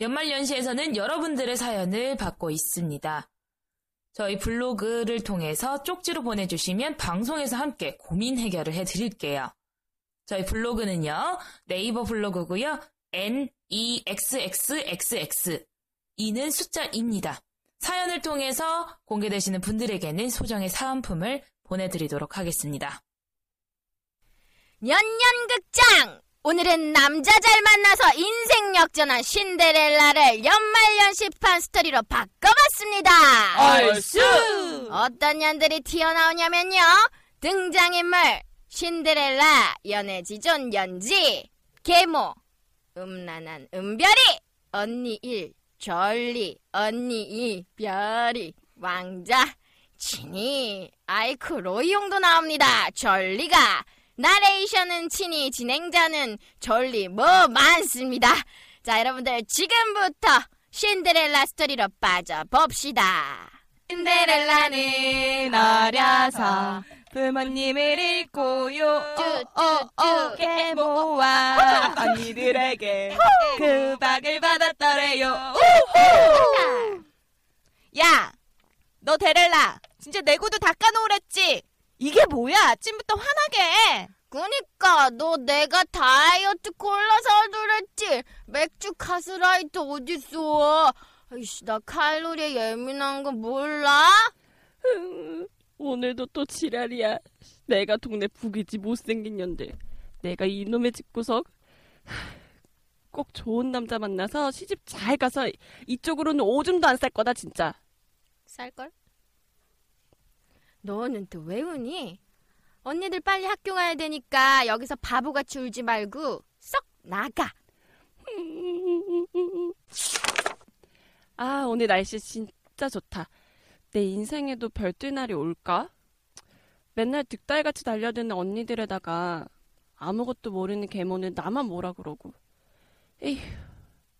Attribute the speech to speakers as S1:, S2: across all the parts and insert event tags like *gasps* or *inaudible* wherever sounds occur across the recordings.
S1: 연말연시에서는 여러분들의 사연을 받고 있습니다. 저희 블로그를 통해서 쪽지로 보내주시면 방송에서 함께 고민 해결을 해드릴게요. 저희 블로그는요, 네이버 블로그고요, nexxxx, 이는 숫자입니다. 사연을 통해서 공개되시는 분들에게는 소정의 사은품을 보내드리도록 하겠습니다.
S2: 년년극장! 오늘은 남자 잘 만나서 인생 역전한 신데렐라를 연말연시판 스토리로 바꿔봤습니다.
S1: 얼쑤!
S2: 어떤 년들이 튀어나오냐면요. 등장인물 신데렐라, 연애지존 연지, 계모, 음란한 은별이, 언니 일, 절리, 언니 이, 별이, 왕자, 친이, 아이쿠 로이용도 나옵니다. 절리가 나레이션은 친이, 진행자는 절리 뭐 많습니다. 자 여러분들 지금부터 신데렐라 스토리로 빠져봅시다.
S3: 신데렐라는 어려서 부모님을 잃고요
S2: 쭈쭈쭈.
S3: 계모와 언니들에게 구박을 받았더래요 야! 너 데렐라 진짜 내 구두 닦아놓으랬지? 이게 뭐야 아침부터 화나게
S2: 그니까 너 내가 다이어트 콜라 사주랬지 맥주 카스라이트 어딨어 아이씨 나 칼로리에 예민한 거 몰라?
S4: 오늘도 또 지랄이야. 내가 동네 북이지 못생긴 년들. 내가 이놈의 집구석 꼭 좋은 남자 만나서 시집 잘 가서 이쪽으로는 오줌도 안 쌀 거다 진짜.
S2: 쌀걸? 너는 또 왜 우니? 언니들 빨리 학교 가야 되니까 여기서 바보같이 울지 말고 썩 나가 *laughs*
S4: 아 오늘 날씨 진짜 좋다. 내 인생에도 별뜰 날이 올까? 맨날 득달같이 달려드는 언니들에다가 아무것도 모르는 계모는 나만 뭐라 그러고. 에휴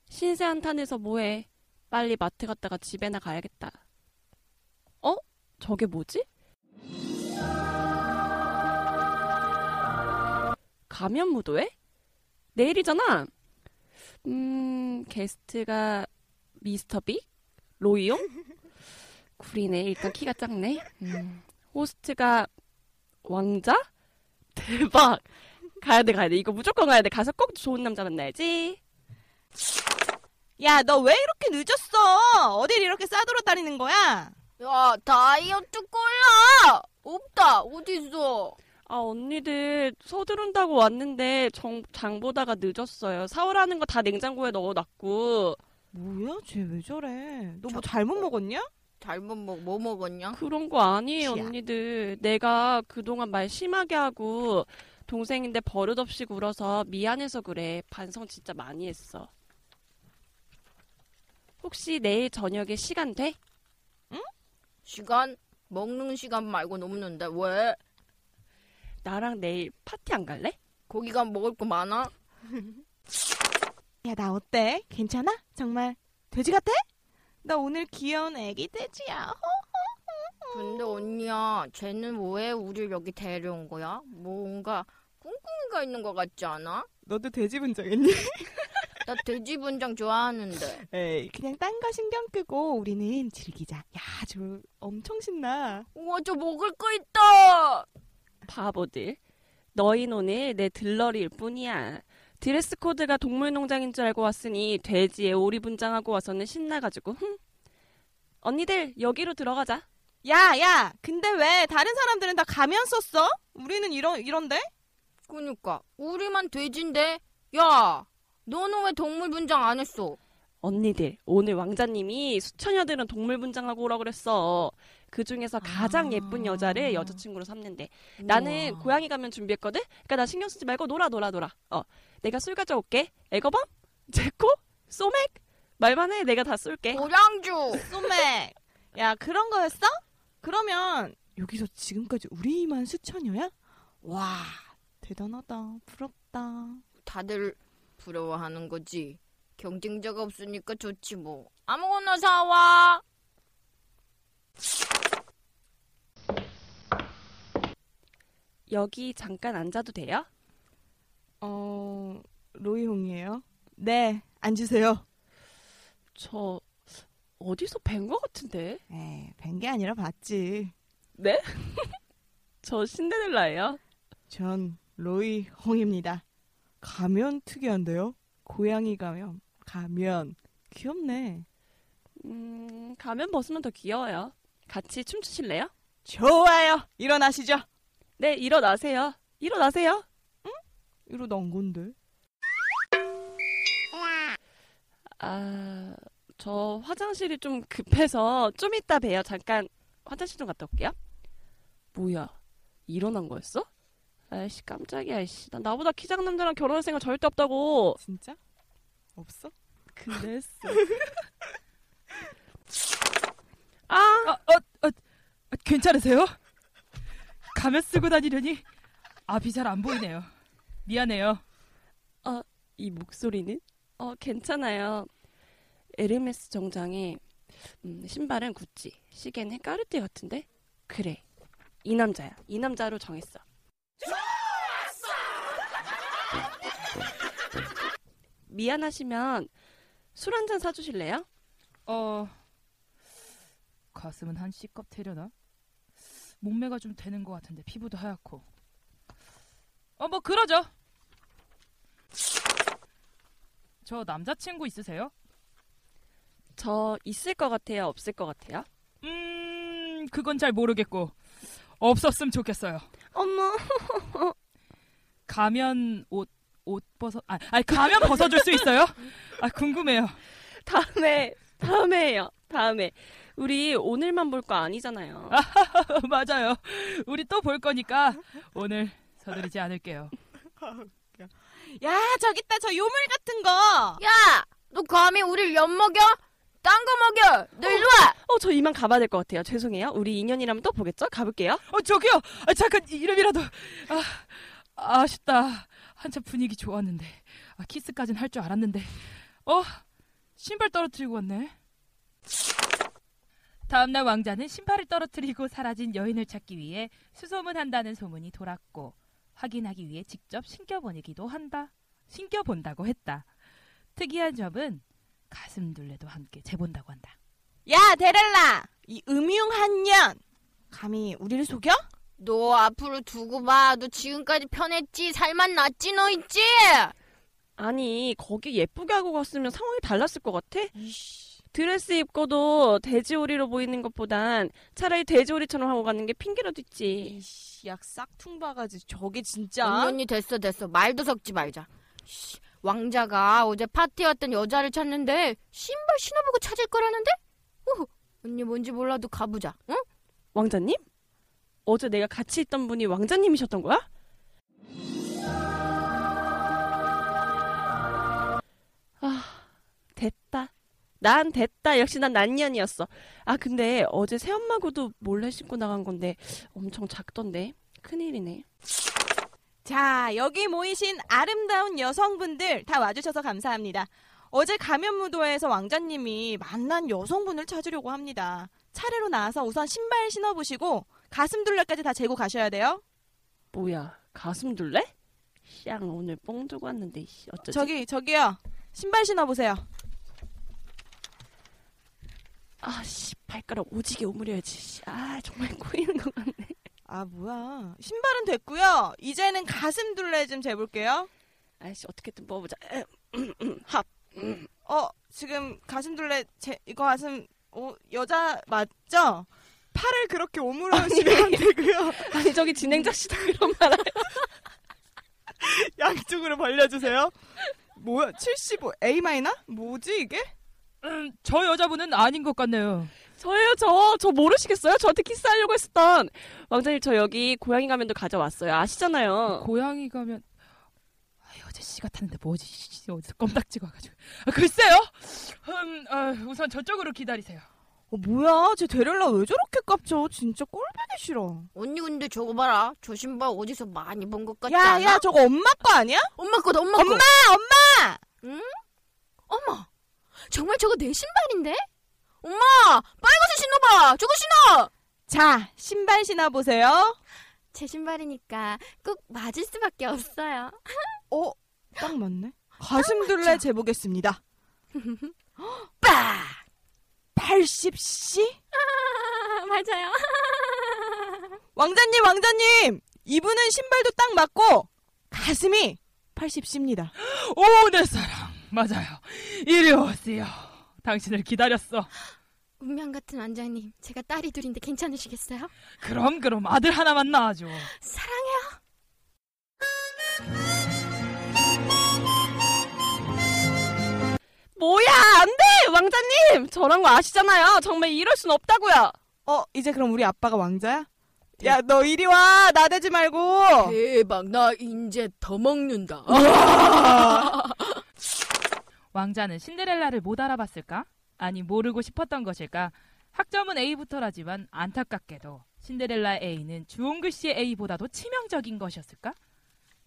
S4: 신세 한탄해서 뭐해. 빨리 마트 갔다가 집에나 가야겠다. 어? 저게 뭐지? 가면 무도회? 내일이잖아. 음, 게스트가 미스터 빅? 로이용? 구리네. 일단 키가 작네. 음, 호스트가 왕자? 대박. 가야 돼, 가야 돼. 이거 무조건 가야 돼. 가서 꼭 좋은 남자 만나야지.
S3: 야 너 왜 이렇게 늦었어 어딜 이렇게 싸돌아 다니는 거야
S2: 야 다이어트 콜라 없다 어딨어
S4: 아, 언니들 서두른다고 왔는데 정, 장 보다가 늦었어요. 사오라는 거 다 냉장고에 넣어놨고.
S3: 뭐야 쟤 왜 저래 너 뭐 잘못 먹었냐?
S2: 잘못 먹, 뭐 먹었냐?
S4: 그런 거 아니에요,
S3: 지야.
S4: 언니들. 내가 그동안 말 심하게 하고 동생인데 버릇없이 굴어서 미안해서 그래. 반성 진짜 많이 했어. 혹시 내일 저녁에 시간 돼?
S2: 시간? 먹는 시간 말고 없는데 왜?
S4: 나랑 내일 파티 안 갈래?
S2: 거기가 먹을 거 많아? *laughs*
S3: 야, 나 어때? 괜찮아? 정말 돼지 같아? 나 오늘 귀여운 애기 돼지야. *laughs*
S2: 근데 언니야, 쟤는 왜 우리를 여기 데려온 거야? 뭔가 꿍꿍이가 있는 것 같지 않아?
S3: 너도 돼지 분장했니? *laughs*
S2: 나 돼지 분장 좋아하는데.
S3: 에이, 그냥 딴 거 신경 끄고 우리는 즐기자. 야, 저 엄청 신나.
S2: 우와, 저 먹을 거 있다!
S4: 바보들. 너흰 오늘 내 들러리일 뿐이야. 드레스 코드가 동물농장인 줄 알고 왔으니 돼지에 오리 분장하고 와서는 신나가지고 흠. 언니들 여기로 들어가자.
S3: 야, 야, 근데 왜 다른 사람들은 다 가면 썼어? 우리는 이런 이런데?
S2: 그니까, 우리만 돼지인데? 야, 너는 왜 동물 분장 안 했어?
S4: 언니들 오늘 왕자님이 수처녀들은 동물 분장하고 오라 그랬어. 그 중에서 가장
S3: 아.
S4: 예쁜 여자를 여자친구로 삼는데 나는
S2: 우와.
S4: 고양이 가면 준비했거든. 그러니까 나 신경 쓰지 말고 놀아 놀아 놀아. 어, 내가 술 가져올게. 에거밤, *laughs* 제코, 소맥 말만 해. 내가 다 쏠게.
S2: 고량주!
S3: 소맥. 야, 그런 거였어? 그러면 여기서 지금까지 우리만 수천여야? 와, 대단하다. 부럽다.
S2: 다들 부러워하는 거지. 경쟁자가 없으니까 좋지 뭐. 아무거나 사와.
S4: 여기 잠깐 앉아도 돼요?
S3: 어, 로이홍이에요? 네, 앉으세요.
S4: 저 어디서 뵌 것 같은데?
S3: 에이, 뵌게 아니라 봤지.
S4: 네? *laughs* 저 신데렐라예요.
S3: 전 로이홍입니다. 가면 특이한데요? 고양이 가면. 가면. 귀엽네.
S4: 음, 가면 벗으면 더 귀여워요. 같이 춤추실래요?
S3: 좋아요. 일어나시죠.
S4: 네, 일어나세요. 일어나세요.
S3: 이러다 온 건데.
S4: 아, 저 화장실이 좀 급해서 좀 이따 봬요. 잠깐 화장실 좀 갔다 올게요. 뭐야, 일어난 거였어? 아이씨, 깜짝이야, 씨. 난 나보다 키 작은 남자랑 결혼할 생각 절대 없다고.
S3: 진짜? 없어?
S4: 근데 했어. *laughs* 아,
S5: 아, 어, 어, 어, 괜찮으세요? 가면 쓰고 다니려니 앞이 잘 안 보이네요. 미안해요.
S4: 이 목소리는? 어, 괜찮아요. 에르메스 정장에 음, 신발은 구찌, 시계는 까르띠에 같은데? 그래. 이 남자야. 이 남자로 정했어. *laughs* 미안하시면 술 한 잔 사주실래요?
S5: 어, 가슴은 한 C컵 되려나? 몸매가 좀 되는 것 같은데 피부도 하얗고. 어, 뭐 그러죠. 저 남자친구 있으세요?
S4: 저 있을 것 같아요? 없을 것 같아요?
S5: 음, 그건 잘 모르겠고 없었으면 좋겠어요.
S4: 어머.
S5: 가면 옷, 옷 벗어, 아, 아니, 가면 벗어줄 수 있어요? 아, 궁금해요.
S4: 다음에, 다음에 해요. 다음에. 우리 오늘만 볼 거 아니잖아요. *laughs*
S5: 맞아요. 우리 또 볼 거니까 오늘 서두르지 않을게요.
S3: 야, 저기 있다. 저 요물 같은 거.
S2: 야! 너 감히 우릴 엿먹여? 딴 거 먹여! 너 일로 와!
S4: 어, 저 이만 가봐야 될 것 같아요. 죄송해요. 우리 인연이라면 또 보겠죠? 가볼게요.
S5: 어, 저기요! 아, 잠깐, 이름이라도. 아, 아쉽다. 한참 분위기 좋았는데. 아, 키스까진 할 줄 알았는데. 어, 신발 떨어뜨리고 왔네. 다음날 왕자는 신발을 떨어뜨리고 사라진 여인을 찾기 위해 수소문한다는 소문이 돌았고, 확인하기 위해 직접 신겨보기도 한다. 신겨본다고 했다. 특이한 점은 가슴 둘레도 함께 재본다고 한다.
S3: 야, 데렐라. 이 음흉한 년. 감히 우리를 속여?
S2: 너 앞으로 두고 봐. 너 지금까지 편했지? 살만 났지? 너 있지?
S4: 아니, 거기 예쁘게 하고 갔으면 상황이 달랐을 것 같아? 드레스 입고도 돼지오리로 보이는 것보단 차라리 돼지오리처럼 하고 가는 게 핑계라도 있지.
S3: 이씨, 약 싹퉁 바가지. 저게 진짜.
S2: 언니 됐어 됐어. 말도 섞지 말자. 씨, 왕자가 어제 파티 왔던 여자를 찾는데 신발 신어보고 찾을 거라는데? 오, 언니 뭔지 몰라도 가보자. 응?
S4: 왕자님? 어제 내가 같이 있던 분이 왕자님이셨던 거야? 아, 됐다. 난 됐다. 역시 난 난년이었어. 아, 근데 어제 새엄마구도 몰래 씻고 나간 건데 엄청 작던데. 큰일이네.
S3: 자, 여기 모이신 아름다운 여성분들 다 와주셔서 감사합니다. 어제 가면무도회에서 왕자님이 만난 여성분을 찾으려고 합니다. 차례로 나와서 우선 신발 신어보시고 가슴 둘레까지 다 재고 가셔야 돼요.
S4: 뭐야, 가슴 둘래? 샹, 오늘 뽕 두고 왔는데, 씨, 어쩌지?
S3: 저기, 저기요. 신발 신어보세요.
S4: 아, 씨, 발가락 오지게 오므려야지. 씨, 아, 정말 꼬이는 것 같네.
S3: 아, 뭐야. 신발은 됐고요. 이제는 가슴 둘레 좀 재볼게요.
S4: 아이씨, 어떻게든 먹어보자. 합.
S3: 어, 지금 가슴 둘레 제, 이거 가슴 어, 여자 맞죠? 팔을 그렇게 오므려주시면 안 되고요. *laughs*
S4: 아니, 저기 진행자 씨도 그런 말 안- *laughs*
S3: 양쪽으로 벌려주세요. 뭐야? 75 A 마이너? 뭐지 이게?
S5: 음, 저 여자분은 아닌 것 같네요.
S4: 저예요, 저. 저 모르시겠어요? 저한테 키스하려고 했었던. 왕자님, 저 여기 고양이 가면도 가져왔어요. 아시잖아요.
S5: 고양이 가면 아, 어제 씨 같았는데 뭐지? 씨, 어디서 껌딱지가 와가지고. 아, 글쎄요. 음, 아, 우선 저쪽으로 기다리세요.
S3: 어, 뭐야? 쟤 데렐라 왜 저렇게 깝죠? 진짜 꼴보기 싫어.
S2: 언니 근데 저거 봐라. 저 신발 어디서 많이 본 것 같지
S3: 야,
S2: 않아?
S3: 야, 저거 엄마 거 아니야?
S2: 엄마 거다 엄마
S3: 엄마,
S2: 거.
S3: 엄마!
S2: 어머. 정말 저거 내 신발인데? 엄마! 빨간색 신어봐! 저거 신어!
S3: 자, 신발 신어 보세요.
S2: 제 신발이니까 꼭 맞을 수밖에 없어요. *laughs*
S3: 어, 딱 맞네. 가슴 둘레 재보겠습니다.
S2: 빠!
S3: 80C?
S2: 아, 맞아요. *laughs*
S3: 왕자님, 왕자님! 이분은 신발도 딱 맞고, 가슴이 80C입니다. *gasps*
S5: 오, 내 사랑. 맞아요. 이리 오세요. 당신을 기다렸어.
S2: 운명 같은 원장님, 제가 딸이 둘인데 괜찮으시겠어요?
S5: 그럼 그럼 아들 하나만 낳아줘.
S2: 사랑해요.
S4: 뭐야, 안 돼! 왕자님! 저런 거 아시잖아요. 정말 이럴 순 없다고요.
S3: 어, 이제 그럼 우리 아빠가 왕자야? 야, 너 이리 와! 나대지 말고!
S2: 대박, 나 이제 더 먹는다. *laughs* *laughs*
S5: 왕자는 신데렐라를 못 알아봤을까? 아니 모르고 싶었던 것일까? 학점은 A부터라지만 안타깝게도 신데렐라 A는 주홍글 씨의 A보다도 치명적인 것이었을까?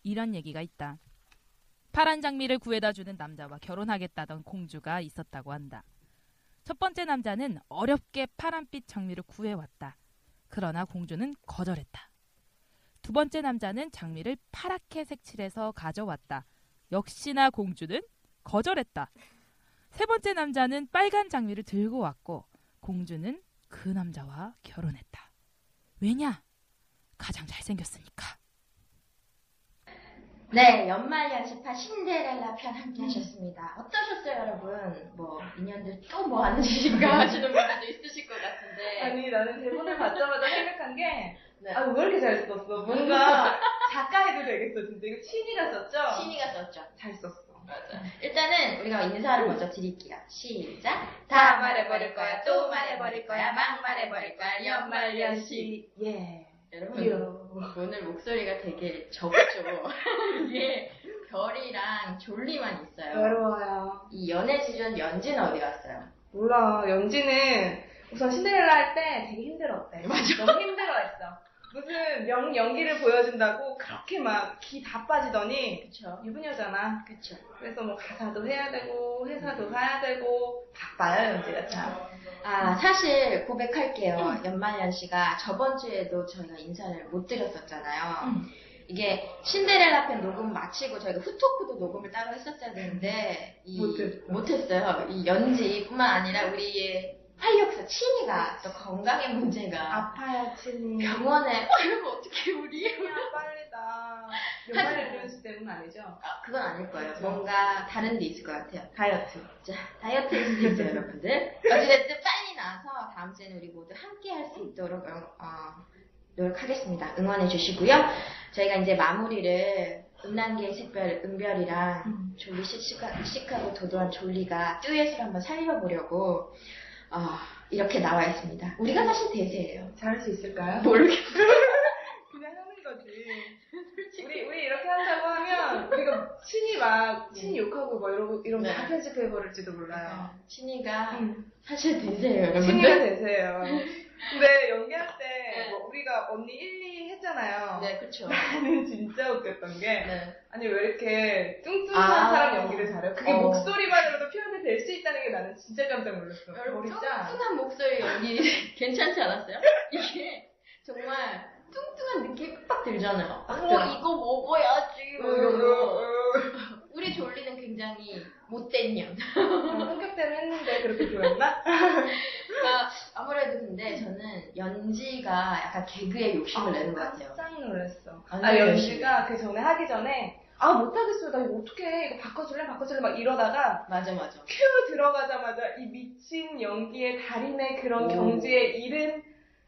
S5: 이런 얘기가 있다. 파란 장미를 구해다 주는 남자와 결혼하겠다던 공주가 있었다고 한다. 첫 번째 남자는 어렵게 파란빛 장미를 구해왔다. 그러나 공주는 거절했다. 두 번째 남자는 장미를 파랗게 색칠해서 가져왔다. 역시나 공주는 거절했다. 세 번째 남자는 빨간 장미를 들고 왔고 공주는 그 남자와 결혼했다. 왜냐? 가장 잘생겼으니까.
S6: 네, 연말 연시파 신데렐라 편 함께 하셨습니다. 어떠셨어요, 여러분? 뭐, 인연들 또 뭐 하는 짓인가 하시는 분들도 있으실 것 같은데.
S3: 아니, 나는 대본을 받자마자 생각한 게,
S6: 네.
S3: 아, 왜 이렇게 잘 썼어? 뭔가 *laughs* 작가 해도 되겠어, 진짜. 이거 친이가 썼죠?
S6: 신이가 썼죠.
S3: 잘 썼어.
S6: 맞아. 일단은 우리가 인사를 먼저 드릴게요. 시작. 다 말해버릴 거야, 또 말해버릴 거야, 막 말해버릴 거야, 연말연시.
S3: 예.
S6: 여러분, 오늘 목소리가 되게 적죠? *laughs* 이게 별이랑 졸리만 있어요.
S3: 외로워요.
S6: 이 연애 시즌 연지는 어디 갔어요?
S3: 몰라, 연지는 우선 신데렐라 할 때 되게 힘들었대.
S6: 맞아.
S3: 너무 힘들어했어. 무슨 명, 연기를 보여준다고 그렇게 막 기 다 빠지더니
S6: 그쵸.
S3: 유부녀잖아.
S6: 그쵸.
S3: 그래서 뭐 가사도 해야 되고 회사도 가야 되고 바빠요 연지가 참.
S6: 아, 사실 고백할게요. 연말연시가 저번 주에도 저희가 인사를 못 드렸었잖아요. 이게 신데렐라 편 녹음 마치고 저희가 후토크도 녹음을 따로 했었어야 되는데 이-
S3: 못했어.
S6: 못했어요. 이 연지뿐만 아니라 우리의 활력소 친이가 또 건강의 문제가
S3: 아파요 친이.
S6: 병원에 어 이러면 어떻게 우리
S3: 야 빨리다. 연말연시 때문 아니죠?
S6: 아, 그건 아닐 거예요. 뭔가 다른 데 있을 것 같아요. 다이어트. 자, 수도 있어요, 여러분들. 어찌됐든 빨리 나와서 다음 주에는 우리 모두 함께 할 수 있도록 어, 노력하겠습니다. 응원해 주시고요. 저희가 이제 마무리를 음란계의 색별 은별이랑 졸리 씩씩하, 씩하고 도도한 졸리가 듀엣을 한번 살려보려고 어, 이렇게 나와 있습니다. 우리가 사실 대세예요.
S3: 잘할 수 있을까요?
S6: 모르겠어요. *laughs*
S3: 그냥 하는 거지. 우리 우리 이렇게 한다고 하면 우리가 친이 막 친이 욕하고 뭐 이러고 이런
S6: 네.
S3: 거다 편집해 버릴지도 몰라요.
S6: 친이가
S3: 음.
S6: 사실 대세예요,
S3: 친이가. 되세요. *laughs*
S7: 근데 연기할 때
S6: 네.
S7: 뭐 우리가 언니 1, 2 했잖아요.
S6: 네, 그쵸.
S7: 나는 진짜 웃겼던 게
S6: 네.
S7: 아니 왜 이렇게 뚱뚱한
S6: 아.
S7: 사람 연기를 잘해요? 그게
S6: 어.
S7: 목소리만 될수 있다는 게 나는 진짜 깜짝 놀랐어.
S6: 여러분. 뚱뚱한 목소리 연기 *laughs* 괜찮지 않았어요? 이게 정말 뚱뚱한 느낌이 빡 들잖아요. 어. 이거 먹어야지. 뭐
S7: 으,
S6: 이런 거. 우리 졸리는 굉장히 못된 년.
S7: 어, 성격대로 했는데 그렇게 보였나? *laughs*
S6: 그러니까 아무래도 근데 저는 연지가 약간 개그에 욕심을 내는 것 같아요.
S7: 깜짝 놀랐어.
S6: 안
S7: 아, 연지가 그 전에 하기 전에 아 못하겠어요. 나 이거 어떡해. 이거 바꿔줄래? 바꿔줄래? 막 이러다가
S6: 맞아, 맞아.
S7: 큐 들어가자마자 이 미친 연기의 달인의 그런
S6: 오.
S7: 경지에 이른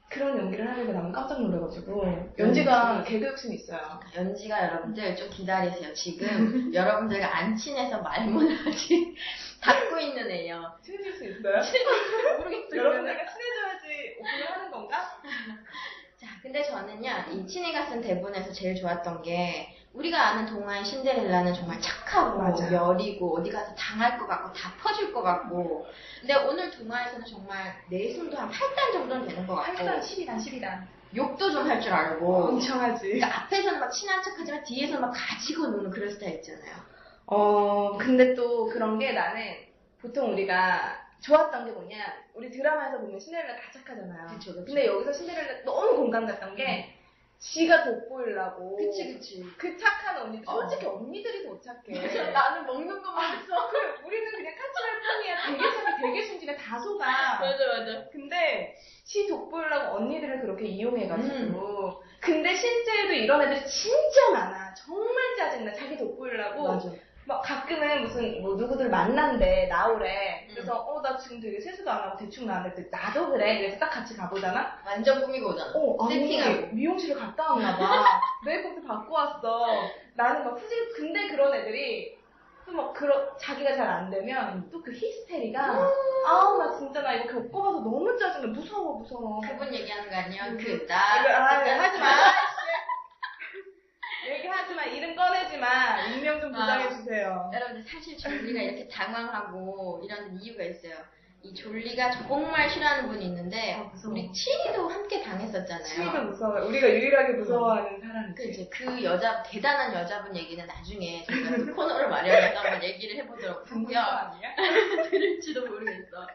S7: 그런 연기를 하는 게 나는 깜짝 놀라가지고 연지가 개그 욕심이 있어요.
S6: 연지가 여러분들 좀 기다리세요. 지금 *laughs* 여러분들과 안 친해서 말문 아직 *laughs* 닫고 있는 애요.
S7: 친해질 수 있어요?
S6: 모르겠어요. *laughs*
S7: 여러분들과 친해져야지 오픈을 하는 건가?
S6: 자, 근데 저는요, 이 친이가 쓴 대본에서 제일 좋았던 게, 우리가 아는 동화의 신데렐라는 정말 착하고,
S7: 맞아요.
S6: 여리고, 어디 가서 당할 것 같고, 다 퍼줄 것 같고, 근데 오늘 동화에서는 정말 내손도 한 8단 정도는 되는 것 같고,
S7: 8단, 12단, 12단.
S6: 욕도 좀 할 줄 알고,
S7: 엄청 하지.
S6: 그러니까 앞에서는 막 친한 척 하지만 뒤에서 막 가지고 노는 그런 스타일 있잖아요.
S7: 어, 근데 또 그런 게 나는 보통 우리가 좋았던 게 뭐냐. 우리 드라마에서 보면 신데렐라 다 착하잖아요.
S6: 그쵸, 그쵸.
S7: 근데 여기서 신데렐라 너무 공감 갔던 게 지가 돋보이려고.
S6: 그치, 그치.
S7: 그 착한 언니들.
S6: 어.
S7: 솔직히 언니들이 더 착해. *laughs*
S6: 나는 먹는 것만 했어.
S7: 그래, 우리는 그냥 카츠랄 뿐이야. 되게 착해, 되게 순진해, 다 속아.
S6: 맞아, 맞아.
S7: 근데 시 돋보이려고 언니들을 그렇게 이용해가지고. 근데 실제로 이런 애들이 진짜 많아. 정말 짜증나. 자기 돋보이려고.
S6: 맞아.
S7: 막 가끔은 무슨 뭐 누구들 만난대 나오래
S6: 음.
S7: 그래서 어 나 지금 되게 세수도 안 하고 대충 나왔는데 나도 그래 그래서 딱 같이 가보잖아
S6: 완전 꾸미고 오잖아.
S7: 어 아니
S6: 세팅하고.
S7: 미용실을 갔다 왔나 봐 *laughs* 메이크업도 받고 왔어 나는 막 후질 근데 그런 애들이 또 막 그런 자기가 잘 안 되면 또 그 히스테리가 아우 나 진짜 나 이거 겪어봐서 너무 짜증나 무서워 무서워
S6: 그분 얘기하는 거 아니에요?
S7: 음.
S6: 그, 나.
S7: 이거, 아,
S6: 그때
S7: 하지 마. 얘기하지 마 이름 꺼내지 마 익명 좀 보장해 주세요
S6: 여러분들 사실 졸리가 이렇게 당황하고 이런 이유가 있어요. 이 졸리가 정말 싫어하는 분이 있는데
S7: 아, 무서워.
S6: 우리 치리도 함께 당했었잖아요.
S7: 치리가 무서워요. 우리가 유일하게 무서워하는 사람이지.
S6: 그치. 그 여자 대단한 여자분 얘기는 나중에 저희가 그 코너를 마련해서 한번 얘기를 해보도록 하고요.
S7: 아니야? *laughs*
S6: 들을지도 모르겠어.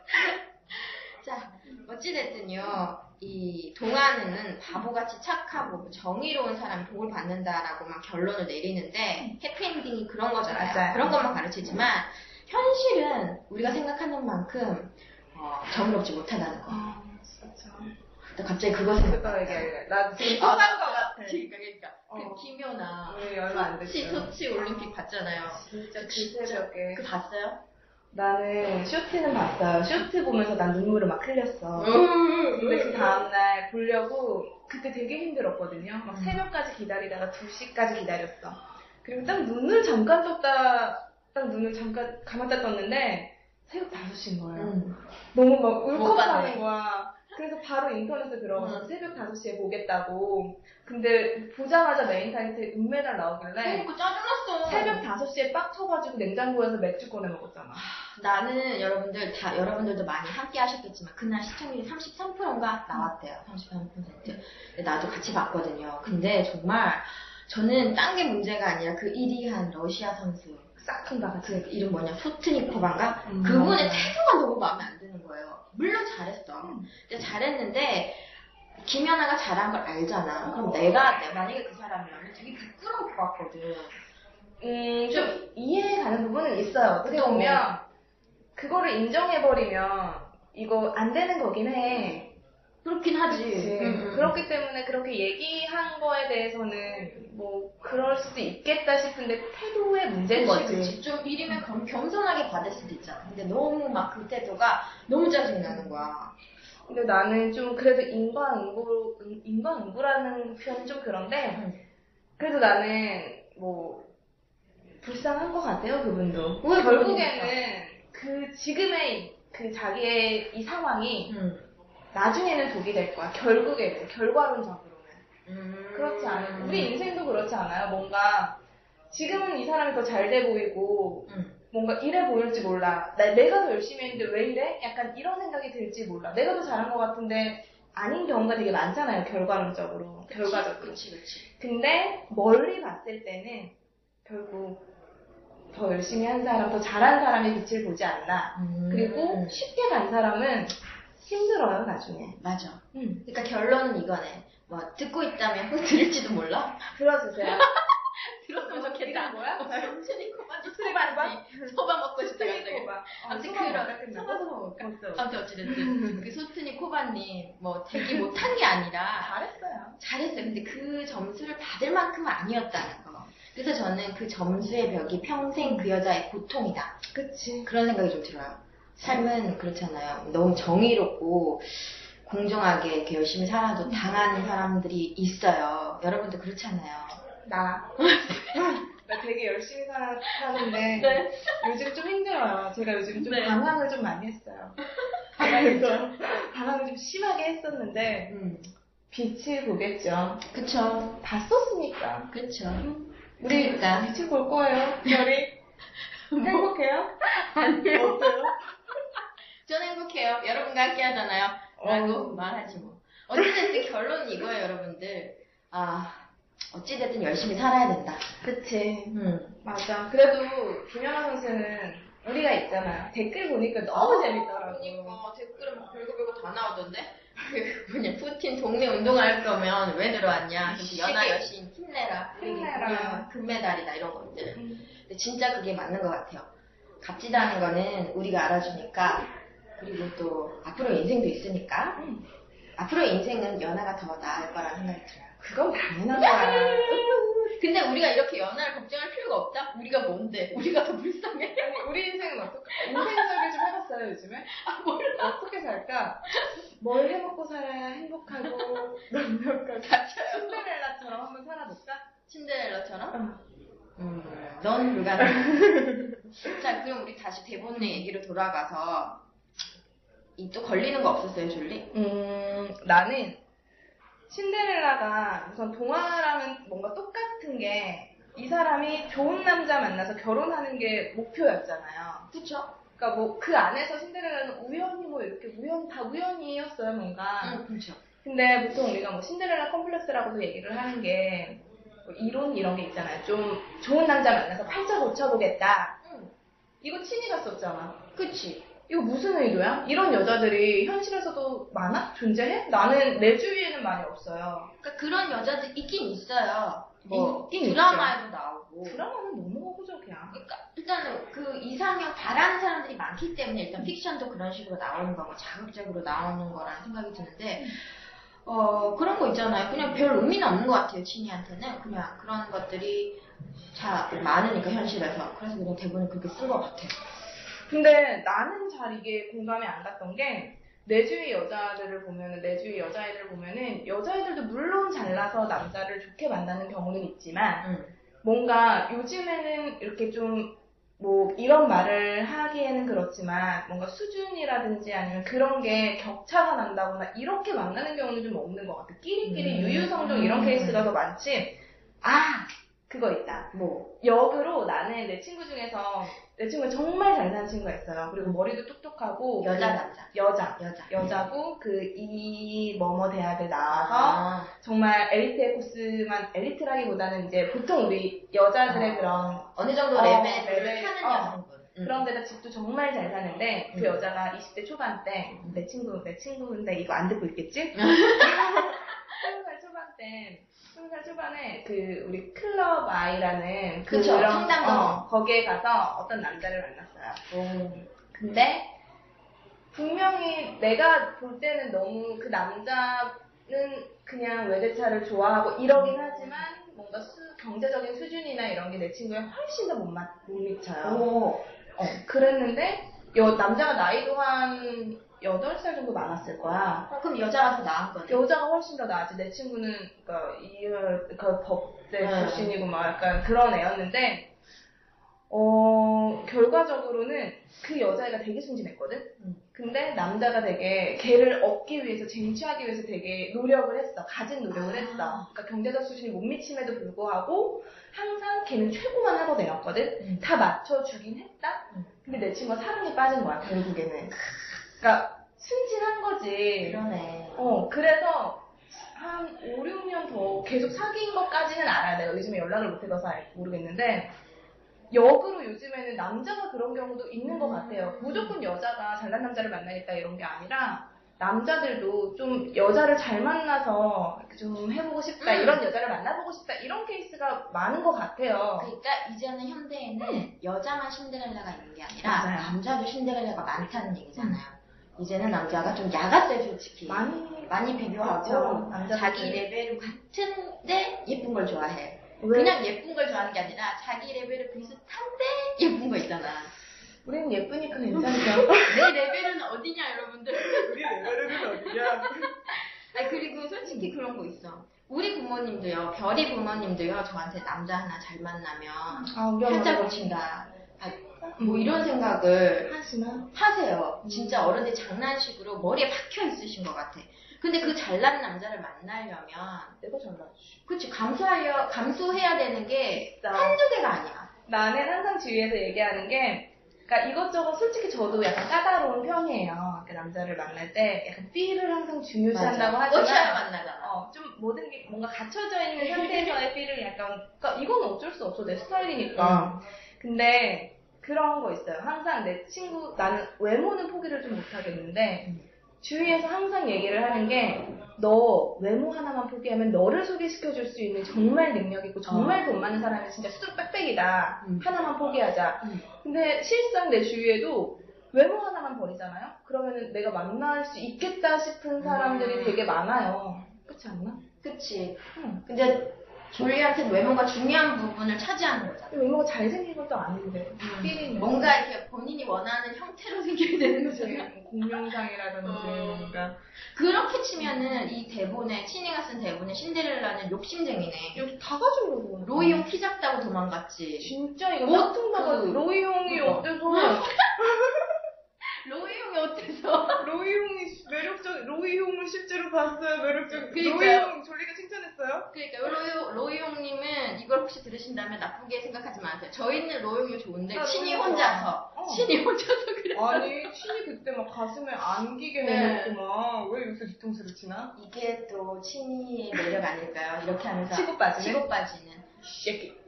S6: 자, 어찌됐든요. 이 동화는 바보같이 착하고 정의로운 사람이 복을 받는다라고만 결론을 내리는데 해피엔딩이 그런 거잖아요.
S7: 맞아요.
S6: 그런 것만 가르치지만 현실은 우리가 생각하는 만큼 어, 정의롭지 못하다는 거.
S7: 아, 진짜.
S6: 나 갑자기 그거 생각.
S7: 그거 얘기할래. 나 지금
S6: 아,
S7: 속한
S6: 나-
S7: 거 같아.
S6: 그러니까 그러니까
S7: 어.
S6: 그 김연아
S7: 우리 얼마 안
S6: 소치
S7: 됐어요.
S6: 소치 올림픽 봤잖아요.
S7: 진짜 그 새벽에.
S6: 그 봤어요?
S7: 나는 쇼트는 봤어요. 쇼트 보면서 난 눈물을 막 흘렸어.
S6: 음.
S7: 근데 그 다음날 보려고 그때 되게 힘들었거든요. 막 새벽까지 기다리다가 2시까지 기다렸어. 그리고 딱 눈을 잠깐 떴다, 딱 눈을 잠깐 감았다 떴는데 새벽 5시인 거예요.
S6: 음.
S7: 너무 막. 울컥하는 거야. 그래서 바로 인터넷에 들어가서
S6: 음.
S7: 새벽 5시에 보겠다고. 근데 보자마자 메인 타이틀 은메달 나오길래
S6: 그러니까 짜증났어.
S7: 새벽 5시에 빡 쳐가지고 냉장고에서 맥주 꺼내 먹었잖아.
S6: 나는 여러분들 다 여러분들도 많이 함께 하셨겠지만 그날 시청률이 33%인가 나왔대요. 33%. 근데 나도 같이 봤거든요. 근데 정말 저는 딴 게 문제가 아니라 그 1위 한 러시아 선수
S7: 싹큰다
S6: 그 이름 뭐냐 소트니코반가
S7: 음,
S6: 그분의. 태도가 너무 마음에 안 드는 거예요. 물론 잘했어. 근데 잘했는데 김연아가 잘한 걸 알잖아. 그럼 내가 내- 만약에 그 사람이라면 되게 부끄러울 것 같거든.
S7: 음, 좀 이해가는 부분은 있어요. 어떻게. 보면, 그거를 인정해버리면, 이거 안 되는 거긴 해.
S6: 그렇긴 하지.
S7: 그치.
S6: 응, 응.
S7: 그렇기 때문에 그렇게 얘기한 거에 대해서는, 뭐, 그럴 수도 있겠다 싶은데, 태도의 문제인 거지.
S6: 좀 미리면 겸, 겸손하게 받을 수도 있잖아. 근데 너무 막 그 태도가 너무 짜증나는 거야.
S7: 근데 나는 좀 그래도 인과응보, 인- 인과응보라는 표현은 좀 그런데,
S6: 응.
S7: 그래도 나는, 뭐, 불쌍한 것 같아요, 그분도.
S6: 왜
S7: 결국에는, 그, 지금의 그 자기의 이 상황이,
S6: 응.
S7: 나중에는 독이 될 거야. 결국에는 결과론적으로는
S6: 음.
S7: 그렇지 않아요. 우리 인생도 그렇지 않아요. 뭔가 지금은 이 사람이 더 잘 돼 보이고
S6: 응.
S7: 뭔가 이래 보일지 몰라. 나, 내가 더 열심히 했는데 왜 이래? 약간 이런 생각이 들지 몰라. 내가 더 잘한 것 같은데 아닌 경우가 되게 많잖아요. 결과론적으로. 결과적으로.
S6: 그치, 그치.
S7: 근데 멀리 봤을 때는 결국 더 열심히 한 사람, 더 잘한 사람의 빛을 보지 않나.
S6: 음.
S7: 그리고 쉽게 간 사람은 힘들어요, 나중에.
S6: 맞아.
S7: 음.
S6: 그러니까 결론은 이거네. 뭐 듣고 있다면 혹 들을지도 몰라. *laughs*
S7: 들어주세요. *laughs*
S6: 들었으면 좋겠다.
S7: 뭐야?
S6: 천천히 코바지
S7: 소바?
S6: 소바지 소바 먹고 싶다.
S7: 소바.
S6: 아무튼
S7: 소바
S6: 그런 소바 소바?
S7: 먹자.
S6: 아무튼 어찌됐든 *laughs* 그 소트니 코바님 뭐 되게 못한 게 아니라
S7: 잘했어요.
S6: 잘했어요. 근데 그 점수를 받을 만큼은 아니었다는 거. 그래서 저는 그 점수의 벽이 평생 그 여자의 고통이다.
S7: 그치.
S6: 그런 생각이 좀 들어요. 삶은 그렇잖아요. 너무 정의롭고 공정하게 이렇게 열심히 살아도 당하는 사람들이 있어요. 여러분도 그렇잖아요.
S7: 나. *laughs* 나 되게 열심히 사, 사는데 *laughs*
S6: 네.
S7: 요즘 좀 힘들어요. 제가 요즘 좀
S6: 네.
S7: 방황을 좀 많이 했어요. *laughs* 방황을 좀 심하게 했었는데
S6: 음.
S7: 빛을 보겠죠.
S6: 그쵸.
S7: 다 썼으니까.
S6: 그쵸.
S7: 우리
S6: 그러니까.
S7: 빛을 볼 거예요. 별이 행복해요?
S6: 아니요.
S7: 어때요?
S6: 저는 행복해요. 여러분과 함께 하잖아요. 라고
S7: 어.
S6: 말하지 뭐. 어찌됐든 결론은 이거예요, 여러분들. 아, 어찌됐든 열심히 살아야 된다.
S7: 그치.
S6: 음.
S7: 맞아. 그래도 김연아 선수는 우리가 있잖아요. 댓글 보니까 너무 재밌더라고.
S6: 그러니까 댓글에 막 별거 별거 다 나오던데? 그 뭐냐, 푸틴 동네 운동할 거면 왜 들어왔냐? 그래서 연하 여신 힘내라.
S7: 힘내라.
S6: 금메달이다, 이런 것들.
S7: 음.
S6: 근데 진짜 그게 맞는 것 같아요. 값지다는 거는 우리가 알아주니까, 그리고 또 앞으로 인생도 있으니까,
S7: 음.
S6: 앞으로 인생은 연하가 더 나을 거라는 생각이 들어요.
S7: 그건 당연한 거야. *laughs*
S6: 근데 우리가 이렇게 연하를 걱정할 필요가 없다? 우리가 뭔데? 우리가 더 불쌍해?
S7: 아니, 우리 인생은 어떨까? *laughs* 인생 설계 좀 해봤어요, 요즘에?
S6: 아, 몰라.
S7: 어떻게 살까? 뭘 해먹고 살아야 행복하고 *laughs* 넉넉하고. 신데렐라처럼 한번 살아볼까?
S6: 신데렐라처럼?
S7: 어.
S6: 음, 넌 불가능. 자, 그럼 우리 다시 대본의 얘기로 돌아가서, 이 또 걸리는 거 없었어요, 줄리?
S7: 음, 나는 신데렐라가 우선 동화랑은 뭔가 똑같은 게 이 사람이 좋은 남자 만나서 결혼하는 게 목표였잖아요.
S6: 그쵸?
S7: 그러니까 뭐 그 안에서 신데렐라는 우연히 뭐 이렇게 우연 다 우연이었어요 뭔가.
S6: 응, 그쵸.
S7: 근데 보통 우리가 뭐 신데렐라 컴플렉스라고도 얘기를 하는 게 뭐 이론 이런 게 있잖아요. 좀 좋은 남자 만나서 팔자 고쳐보겠다.
S6: 응,
S7: 이거 친이가 썼잖아.
S6: 그치.
S7: 이거 무슨 의도야? 이런 여자들이 현실에서도 많아? 존재해? 나는 내 주위에는 많이 없어요.
S6: 그러니까 그런 여자들 있긴 있어요. 뭐,
S7: 있긴
S6: 드라마에도 나오고.
S7: 드라마는 너무 허구적이야.
S6: 그러니까 일단은 그 이상형 바라는 사람들이 많기 때문에 일단 픽션도 그런 식으로 나오는 거고 자극적으로 나오는 거라는 생각이 드는데 어 그런 거 있잖아요. 그냥 별 의미는 없는 것 같아요. 친이한테는 그냥 그런 것들이 자 많으니까 현실에서 그래서 그냥 대본을 그렇게 쓴 것 같아요.
S7: 근데 나는 잘 이게 공감이 안 갔던 게, 내 주위 여자들을 보면은, 내 주위 여자애들을 보면은, 여자애들도 물론 잘나서 남자를 좋게 만나는 경우는 있지만,
S6: 음.
S7: 뭔가 요즘에는 이렇게 좀, 뭐, 이런 말을 하기에는 그렇지만, 뭔가 수준이라든지 아니면 그런 게 격차가 난다거나, 이렇게 만나는 경우는 좀 없는 것 같아. 끼리끼리
S6: 음.
S7: 유유성종 이런 케이스가 더 많지, 아! 그거 있다.
S6: 뭐
S7: 역으로 나는 내 친구 중에서 내 친구가 정말 잘 사는 친구가 있어요. 그리고 머리도 똑똑하고
S6: 여자
S7: 그-
S6: 남자
S7: 여자
S6: 여자
S7: 여자고 그 이 뭐뭐 대학을 나와서
S6: 아,
S7: 정말 엘리트의 코스만 엘리트라기보다는 이제 보통 우리 여자들의
S6: 아.
S7: 그런
S6: 어느 정도
S7: 어,
S6: 레벨을
S7: 레벨,
S6: 타는
S7: 어.
S6: 여성분. 음.
S7: 그런 데다 집도 정말 잘 사는데 그
S6: 음.
S7: 여자가 20대 초반 때 내 친구 내 친구인데 이거 안 듣고 있겠지? *laughs* *laughs* 20살 초반 때 20살 초반에 그 우리 클럽 아이라는
S6: 그쵸, 청담동.
S7: 어, 거기에 가서 어떤 남자를 만났어요. 근데 분명히 내가 볼 때는 너무 그 남자는 그냥 외제차를 좋아하고 이러긴 하지만 뭔가 수- 경제적인 수준이나 이런 게 내 친구에 훨씬 더못 미쳐요.
S6: 오.
S7: 어, 그랬는데 여, 남자가 나이도 한 8살 정도 많았을 거야.
S6: 어, 그럼 여자가 더 나은 거네.
S7: 여자가 훨씬 더 나았지. 내 친구는 그러니까 이을 그 법대
S6: 네.
S7: 출신이고 막 약간 그런 애였는데 어 결과적으로는 그 여자애가 되게 순진했거든.
S6: 음.
S7: 근데 남자가 되게 걔를 얻기 위해서 쟁취하기 위해서 되게 노력을 했어. 가진 노력을
S6: 아.
S7: 했어. 그러니까 경제적 수준이 못 미침에도 불구하고 항상 걔는 최고만 하고 내렸거든.
S6: 음.
S7: 다 맞춰주긴 했다.
S6: 음.
S7: 근데 내 친구가 사랑에 빠진 거야 결국에는. 그러니까 순진한 거지.
S6: 그러네.
S7: 어, 그래서 한 5, 6년 더 계속 사귄 것까지는 알아요. 내가 요즘에 연락을 못 해봐서 알- 모르겠는데, 역으로 요즘에는 남자가 그런 경우도 있는 것 같아요. 무조건 여자가 잘난 남자를 만나겠다 이런 게 아니라, 남자들도 좀 여자를 잘 만나서 좀 해보고 싶다,
S6: 음.
S7: 이런 여자를 만나보고 싶다, 이런 케이스가 많은 것 같아요.
S6: 그러니까 이제는 현대에는 여자만 신데렐라가 있는 게 아니라
S7: 맞아요.
S6: 남자도 신데렐라가 많다는 얘기잖아요. 이제는 남자가 좀 약았어요, 솔직히.
S7: 많이,
S6: 많이 비교하고
S7: 그렇죠.
S6: 자기 레벨 같은데 예쁜 걸 좋아해.
S7: 왜?
S6: 그냥 예쁜 걸 좋아하는 게 아니라 자기 레벨을 비슷한데 예쁜 거 있잖아.
S7: 우리는 예쁘니까 괜찮죠. *laughs*
S6: 내 레벨은 어디냐 여러분들.
S7: 우리 레벨은 어디야? *laughs*
S6: 아 그리고 솔직히 그런 거 있어. 우리 부모님도요, 별이 부모님도요, 저한테 남자 하나 잘 만나면
S7: 아,
S6: 팔자 고친다. 아, 뭐 이런 생각을
S7: 하시나?
S6: 하세요. 진짜 어른들 장난식으로 머리에 박혀 있으신 것 같아. 근데 그 잘난 남자를 만나려면
S7: 내가 잘나지.
S6: 그치 감수하려 감수해야 되는 게
S7: 진짜.
S6: 한두 개가 아니야.
S7: 나는 항상 주위에서 얘기하는 게, 그러니까 이것저것 솔직히 저도 약간 까다로운 편이에요. 그 남자를 만날 때 약간 삐를 항상 중요시한다고
S6: 맞아.
S7: 하지만,
S6: 만나잖아.
S7: 어, 좀 모든 게 뭔가 갖춰져 있는 상태에서의 삐를 약간, 그러니까 이건 어쩔 수 없어 내 스타일이니까. 근데 그런 거 있어요. 항상 내 친구 나는 외모는 포기를 좀 못하겠는데 주위에서 항상 얘기를 하는 게 너 외모 하나만 포기하면 너를 소개시켜줄 수 있는 정말 능력 있고 정말 돈 많은 사람이 진짜 수두룩 빽빽이다.
S6: 음.
S7: 하나만 포기하자.
S6: 음.
S7: 근데 실상 내 주위에도 외모 하나만 버리잖아요? 그러면은 내가 만날 수 있겠다 싶은 사람들이
S6: 음.
S7: 되게 많아요. 그렇지 않나?
S6: 그치.
S7: 응.
S6: 근데 졸리한테는 외모가 중요한 부분을 차지하는 거잖아.
S7: 외모가 잘생긴 것도 아닌데.
S6: 음. 뭔가 이렇게 본인이 원하는 형태로 *laughs* 생겨야 되는 거잖아.
S7: 공룡상이라든지
S6: 어.
S7: 뭔가
S6: 그렇게 치면은 이 대본에 친이가 쓴 대본에 신데렐라는 욕심쟁이네.
S7: 여기 다 가지려고
S6: 로이용 키 작다고 도망갔지.
S7: 진짜 이거
S6: 옷
S7: 짝퉁 나가
S6: 그-
S7: 로이 형이
S6: 그거.
S7: 어때서 *laughs*
S6: 로이용이 어때서?
S7: 로이 형이 매력적 로이 형을 실제로 봤어요 매력적
S6: 그러니까요.
S7: 로이 형 졸리가 칭찬했어요
S6: 그러니까 로이, 로이용님은 이걸 혹시 들으신다면 나쁘게 생각하지 마세요. 저희는 로이용이 좋은데
S7: 나
S6: 친이
S7: 너무
S6: 혼자서.
S7: 어.
S6: 친이 혼자서 그래.
S7: 아니 친이 그때 막 가슴에 안기게
S6: 네.
S7: 해놓고 막왜 여기서 뒤통수를 치나
S6: 이게 또 친이의 매력 아닐까요? 이렇게 하면서
S7: 치고 빠지는?
S6: 치고 빠지는.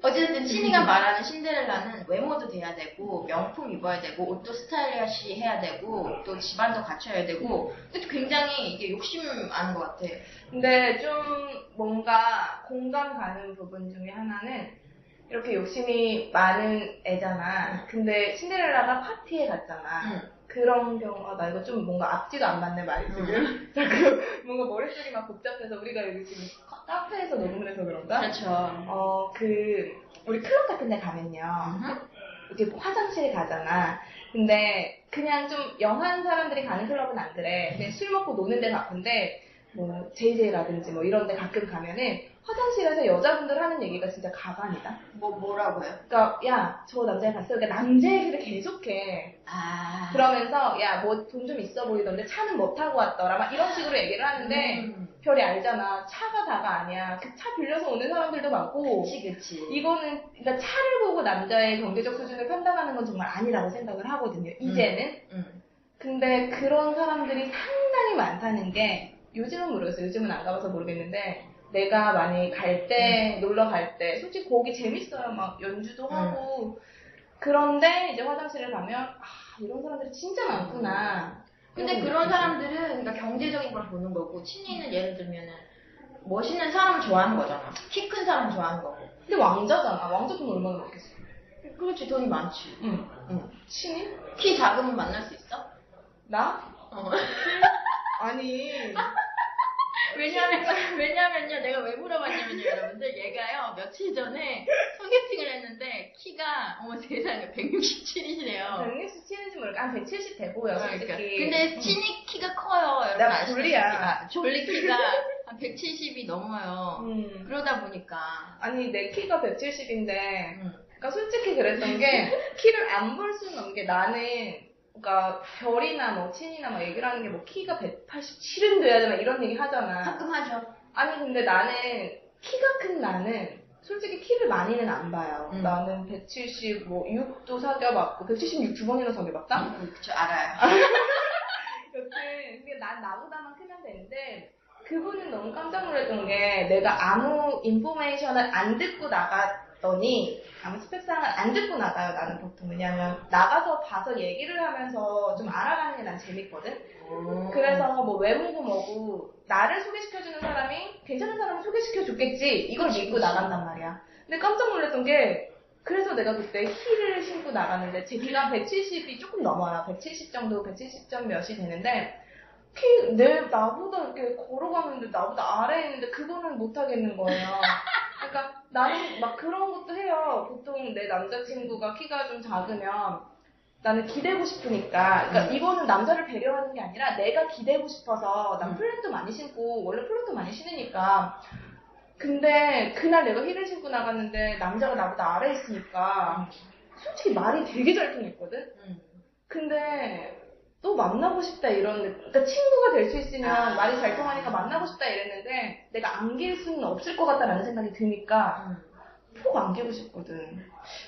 S6: 어쨌든 친이가 말하는 신데렐라는 외모도 돼야 되고 명품 입어야 되고 옷도 스타일리시 해야 되고 또 집안도 갖춰야 되고 근데 굉장히 이게 욕심 많은 것 같아.
S7: 근데 좀 뭔가 공감 가는 부분 중에 하나는 이렇게 욕심이 많은 애잖아. 근데 신데렐라가 파티에 갔잖아.
S6: 응.
S7: 그런 경우, 아, 나 이거 좀 뭔가 앞뒤가 안 맞네, 말이 지금. *laughs* 자꾸 뭔가 머릿속이 막 복잡해서 우리가 여기 지금 카- 카페에서 녹음을 해서 그런가?
S6: 그렇죠.
S7: 어, 그, 우리 클럽 같은 데 가면요.
S6: 음.
S7: 이렇게 화장실에 가잖아. 근데 그냥 좀 영한 사람들이 가는 클럽은 안 그래. 그냥 술 먹고 노는 데 가쁜데 뭐 JJ라든지 뭐 이런 데 가끔 가면은 화장실에서 여자분들 하는 얘기가 진짜 가관이다.
S6: 뭐 뭐라고요?
S7: 그러니까 야 저 남자애 봤어. 그러니까 남자 얘기를 계속해.
S6: 아.
S7: 그러면서 야 뭐 돈 좀 있어 보이던데 차는 뭐 타고 왔더라. 막 이런 식으로 얘기를 하는데
S6: 음.
S7: 별이 알잖아. 차가 다가 아니야. 그 차 빌려서 오는 사람들도 많고.
S6: 그치 그치.
S7: 이거는 그러니까 차를 보고 남자의 경제적 수준을 판단하는 건 정말 아니라고 생각을 하거든요. 이제는.
S6: 음.
S7: 근데 그런 사람들이 상당히 많다는 게 요즘은 모르겠어요. 요즘은 안 가봐서 모르겠는데 내가 많이 갈 때, 놀러 갈 때, 솔직히 거기 재밌어요. 막 연주도 하고. 그런데 이제 화장실을 가면, 아, 이런 사람들이 진짜 많구나.
S6: 근데 그런. 사람들은 그러니까 경제적인 걸 보는 거고 친이는 예를 들면은 멋있는 사람을 좋아하는 거잖아. 키 큰 사람 좋아하는 거고.
S7: 근데 왕자잖아. 왕자 돈 얼마나 받겠어?
S6: 그렇지 돈이 많지.
S7: 응.
S6: 응.
S7: 신이?
S6: 키 작으면 만날 수 있어?
S7: 나?
S6: 어. *laughs*
S7: 아니.
S6: 왜냐면, *laughs* 왜냐면요, 내가 왜 물어봤냐면요, 여러분들, 얘가요, 며칠 전에 소개팅을 했는데, 키가, 어머 세상에, 167이시래요.
S7: 167인지 모르겠어. 한170돼 보여, 솔직히.
S6: 그러니까. 근데 친이 키가 커요, 여러분. 아시다시피.
S7: 졸리야.
S6: 아, 졸리 키가 한 170이 넘어요.
S7: 음.
S6: 그러다 보니까.
S7: 아니, 내 키가 170인데,
S6: 음.
S7: 그러니까 솔직히 그랬던 게, *laughs* 키를 안 볼 수는 없는 게 나는, 그러니까 별이나 뭐 친이나 막 얘기를 하는 게 뭐 키가 187은 돼야 되나 이런 얘기 하잖아.
S6: 가끔 하죠.
S7: 아니 근데 나는 키가 큰 나는 솔직히 키를 많이는 안 봐요.
S6: 음.
S7: 나는 176도 사귀어봤고 176 두 번이나 사귀어봤다.
S6: 음, 그쵸, 알아요. *laughs*
S7: 여튼 그게 난 나보다만 크면 되는데 그분은 너무 깜짝 놀랐던 게 내가 아무 인포메이션을 안 듣고 나 갔더니 아무 스펙상을 안 듣고 나가요 나는 보통 왜냐면 나가서 봐서 얘기를 하면서 좀 알아가는 게 난 재밌거든. 그래서 뭐 외모고 뭐고 나를 소개시켜주는 사람이 괜찮은 사람을 소개시켜줬겠지. 이걸 믿고 나간단 말이야. 근데 깜짝 놀랐던 게 그래서 내가 그때 힐을 신고 나갔는데 제 키가 170이 조금 넘어요 170 정도 170 점 몇이 되는데 키, 내, 나보다 이렇게 걸어가는데 나보다 아래에 있는데 그거는 못하겠는 거예요. *laughs* 그러니까 나는 막 그런 것도 해요. 보통 내 남자친구가 키가 좀 작으면 나는 기대고 싶으니까. 그러니까 이거는 남자를 배려하는 게 아니라 내가 기대고 싶어서 난 flat도 많이 신고 원래 flat도 많이 신으니까. 근데 그날 내가 힐을 신고 나갔는데 남자가 나보다 아래에 있으니까 솔직히 말이 되게 잘 통했거든? 근데 또 만나고 싶다 이런 느- 그러니까 친구가 될 수 있으면
S6: 아.
S7: 말이 잘 통하니까 만나고 싶다 이랬는데 내가 안길 수는 없을 것 같다라는 생각이 드니까 폭 안기고 싶거든.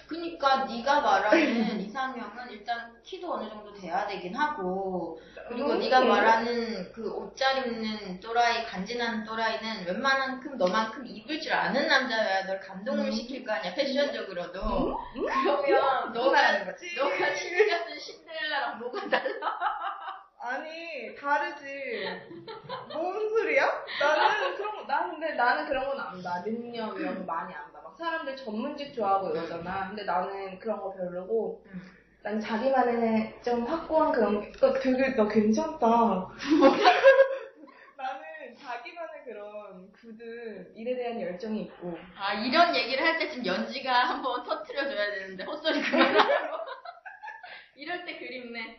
S6: 그니까 네가 말하는 *laughs* 이상형은 일단 키도 어느 정도 돼야 되긴 하고 그리고
S7: 음.
S6: 네가 말하는 그 옷 잘 입는 또라이 간지나는 또라이는 웬만한큼 너만큼 입을 줄 아는 남자여야 널 감동을 시킬 거 아니야 패션적으로도 그러면 너가
S7: 거지?
S6: 너가 신비 같은 신데렐라랑 뭐가 달라?
S7: 아니 다르지. 뭔 소리야? 나는 그런 거 나는 근데 나는 그런 건안 봐. 능력 이런 거 많이 안 봐. 막 사람들 전문직 좋아하고 이러잖아. 근데 나는 그런 거 별로고. 난 자기만의 좀 확고한 그런 게, 그러니까 되게 나 괜찮다. *laughs* 나는 자기만의 그런 굳은 일에 대한 열정이 있고.
S6: 아 이런 얘기를 할 때 지금 연지가 한번 터트려줘야 되는데 헛소리 그만하고 *laughs* 이럴 때 그립네.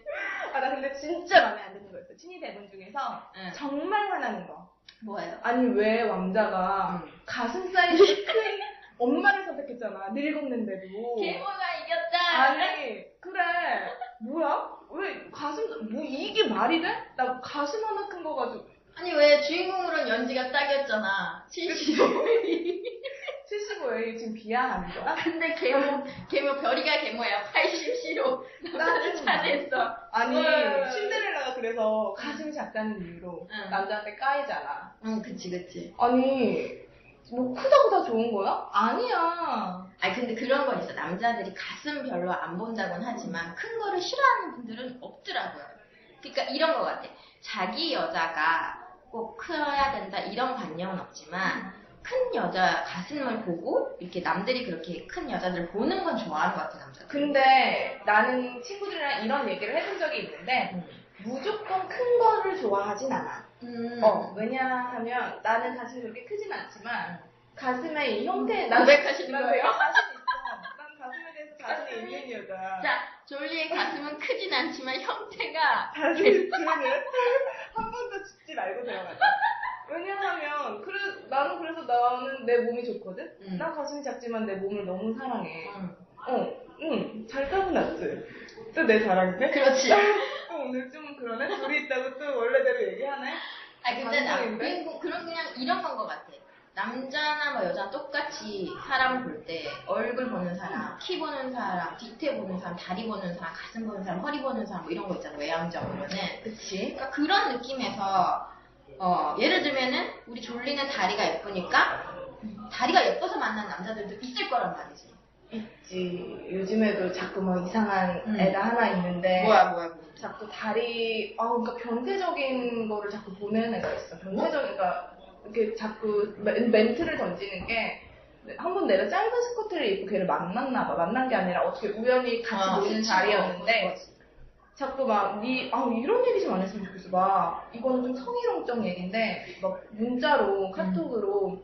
S7: 아, 나 근데 진짜 마음에 안 드는 거 있어. 친위 대본 중에서 정말 화나는 거.
S6: 뭐예요?
S7: 아니 왜 왕자가 가슴 사이즈 큰 엄마를 선택했잖아. 늙었는데도.
S6: 계모가 이겼다.
S7: 아니 그래 뭐야? 왜 가슴 뭐 이게 말이 돼? 나 가슴 하나 큰 거 가지고
S6: 아니 왜 주인공으로는 연지가 딱이었잖아. 75.
S7: 75에 *laughs* 지금 비하하는 거야?
S6: 아 근데 계모 계모 별이가 계모야. 80cm 남자를 차지했어.
S7: 아니
S6: 왜?
S7: 신데렐라가 그래서 가슴이 작다는 이유로 남자한테 까이잖아.
S6: 응 그치 그치.
S7: 아니 뭐 크다고 다 좋은 거야? 아니야.
S6: 아니 근데 그런 건 있어. 남자들이 가슴 별로 안 본다곤 하지만 큰 거를 싫어하는 분들은 없더라고요. 그러니까 이런 거 같아. 자기 여자가 꼭 커야 된다 이런 관념은 없지만 큰 여자 가슴을 보고 이렇게 남들이 그렇게 큰 여자들을 보는 건 좋아하는 것 같아 남자.
S7: 근데 나는 친구들이랑 이런 얘기를 해본 적이 있는데 무조건 큰 거를 좋아하진 않아.
S6: 음.
S7: 어, 왜냐하면 나는 가슴이 그렇게 크진 않지만 가슴의 이 형태 난-
S6: 고백하시는
S7: 난
S6: 거예요?
S7: 되게 자신 있어. 난 가슴에 대해서 자신이 있는 여자.
S6: 자 졸리의 가슴은 크진 않지만 형태가
S7: 자신 있으면 한 번도 죽지 말고 들어가자. 왜냐하면 그래 나는 그래서 나는 내 몸이 좋거든. 난 가슴이 작지만 내 몸을 너무 사랑해. 어, 응, 잘 타고났지. 또 내 자랑인데?
S6: 그렇지.
S7: 또 오늘 좀 그러네? 둘이 있다고 또 원래대로 얘기하네?
S6: 아 근데 나? 그리고 그런 그냥 이런 건 것 같아. 남자나 뭐 여자 똑같이 사람 볼 때 얼굴 보는 사람, 키 보는 사람, 뒤태 보는 사람, 다리 보는 사람, 가슴 보는 사람, 허리 보는 사람 뭐 이런 거 있잖아 외향적으로는.
S7: 그치.
S6: 그러니까 그런 느낌에서 어 예를 들면은 우리 졸리는 다리가 예쁘니까 다리가 예뻐서 만난 남자들도 있을 거란 말이지.
S7: 있지. 요즘에도 자꾸 뭐 이상한
S6: 음.
S7: 애가 하나 있는데.
S6: 뭐야 뭐야 뭐야.
S7: 자꾸 다리, 아, 그러니까 변태적인 거를 자꾸 보는 애가 있어. 변태적인, 그러니까 이렇게 자꾸 멘- 멘트를 던지는 게. 한 번 내가 짧은 스커트를 입고 걔를 만났나 봐. 만난 게 아니라 어떻게 우연히 같이
S6: 아,
S7: 모이는
S6: 그치.
S7: 자리였는데. 자꾸 막, 니, 아, 이런 얘기 좀 안 했으면 좋겠어. 막, 이거는 좀 성희롱적 얘기인데, 막, 문자로, 카톡으로,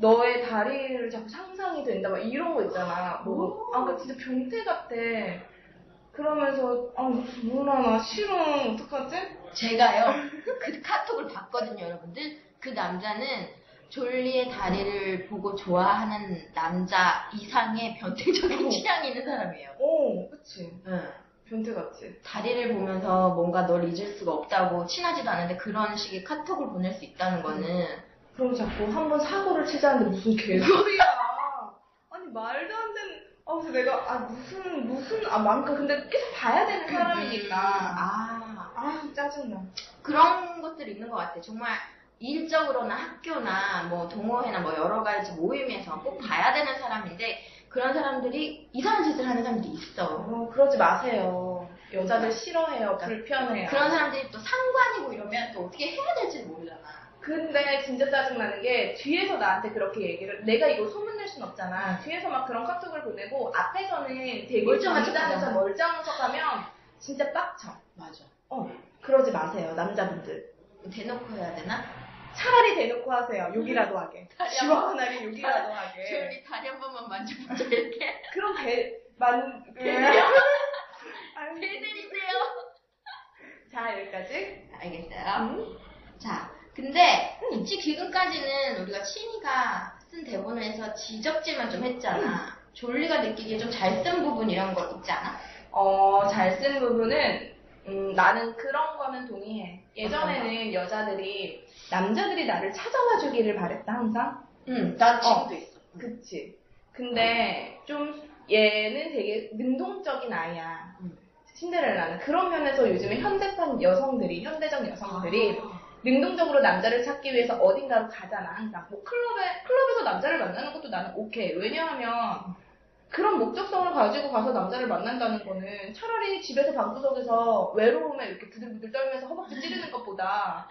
S7: 너의 다리를 자꾸 상상이 된다, 막 이런 거 있잖아. 뭐, 아, 그 진짜 변태 같아. 그러면서, 아, 뭐라, 나 싫어. 어떡하지?
S6: 제가요 그 카톡을 봤거든요 여러분들 그 남자는 졸리의 다리를 보고 좋아하는 남자 이상의 변태적인 취향이 있는 사람이에요
S7: 오, 그치.
S6: 응.
S7: 변태 같지.
S6: 다리를 보면서 뭔가 널 잊을 수가 없다고 친하지도 않은데 그런 식의 카톡을 보낼 수 있다는 거는
S7: 그럼 자꾸 한 번 사고를 치자는데 무슨 개소리야. *laughs* 아니, 말도 안 되는. 아, 그래서 내가, 아, 무슨, 무슨, 아, 많까 근데 계속 봐야 되는 사람이니까.
S6: 아,
S7: 아 짜증나.
S6: 그런 것들이 있는 것 같아. 정말 일적으로나 학교나 뭐 동호회나 뭐 여러 가지 모임에서 꼭 봐야 되는 사람인데 그런 사람들이 이상한 짓을 하는 사람들이 있어.
S7: 어, 그러지 마세요. 여자들 싫어해요. 불편해요.
S6: 그런 사람들이 또 상관이고 이러면 또 어떻게 해야 될지 모르잖아.
S7: 근데 진짜 짜증나는 게 뒤에서 나한테 그렇게 얘기를 내가 이거 소문낼 순 없잖아. 뒤에서 막 그런 카톡을 보내고 앞에서는 되게
S6: 멀쩡한 척하잖아.
S7: 멀쩡한 척하면 진짜 빡쳐.
S6: 맞아.
S7: 어 그러지 마세요 남자분들.
S6: 대놓고 해야 되나?
S7: 차라리 대놓고 하세요. 욕이라도 하게.
S6: 다리
S7: 시원하게 욕이라도 하게.
S6: 조용히 다리 한 번만 만져보자 이렇게.
S7: 그럼 배 만
S6: 배들이요?
S7: 아유.
S6: 배들이세요?
S7: 자 여기까지.
S6: 알겠어요. 자, 근데 입지 기근까지는 우리가 친이가 쓴 대본에서 지적질만 좀 했잖아. 졸리가 느끼기에 좀 잘 쓴 부분 이런 거 있지 않아?
S7: 어, 잘 쓴 부분은, 음, 나는 그런 거는 동의해. 예전에는 여자들이, 남자들이 나를 찾아와 주기를 바랬다, 항상.
S6: 응, 난 지금도
S7: 어.
S6: 있어.
S7: 그치. 근데, 좀, 얘는 되게 능동적인 아이야.
S6: 음.
S7: 신데렐라는. 그런 면에서 요즘에 현대판 여성들이, 현대적 여성들이,
S6: 아.
S7: 능동적으로 남자를 찾기 위해서 어딘가로 가잖아, 항상. 뭐, 클럽에, 클럽에서 남자를 만나는 것도 나는 오케이. 왜냐하면, 그런 목적성을 가지고 가서 남자를 만난다는 거는 차라리 집에서 방구석에서 외로움에 이렇게 부들부들 떨면서 허벅지 찌르는 것보다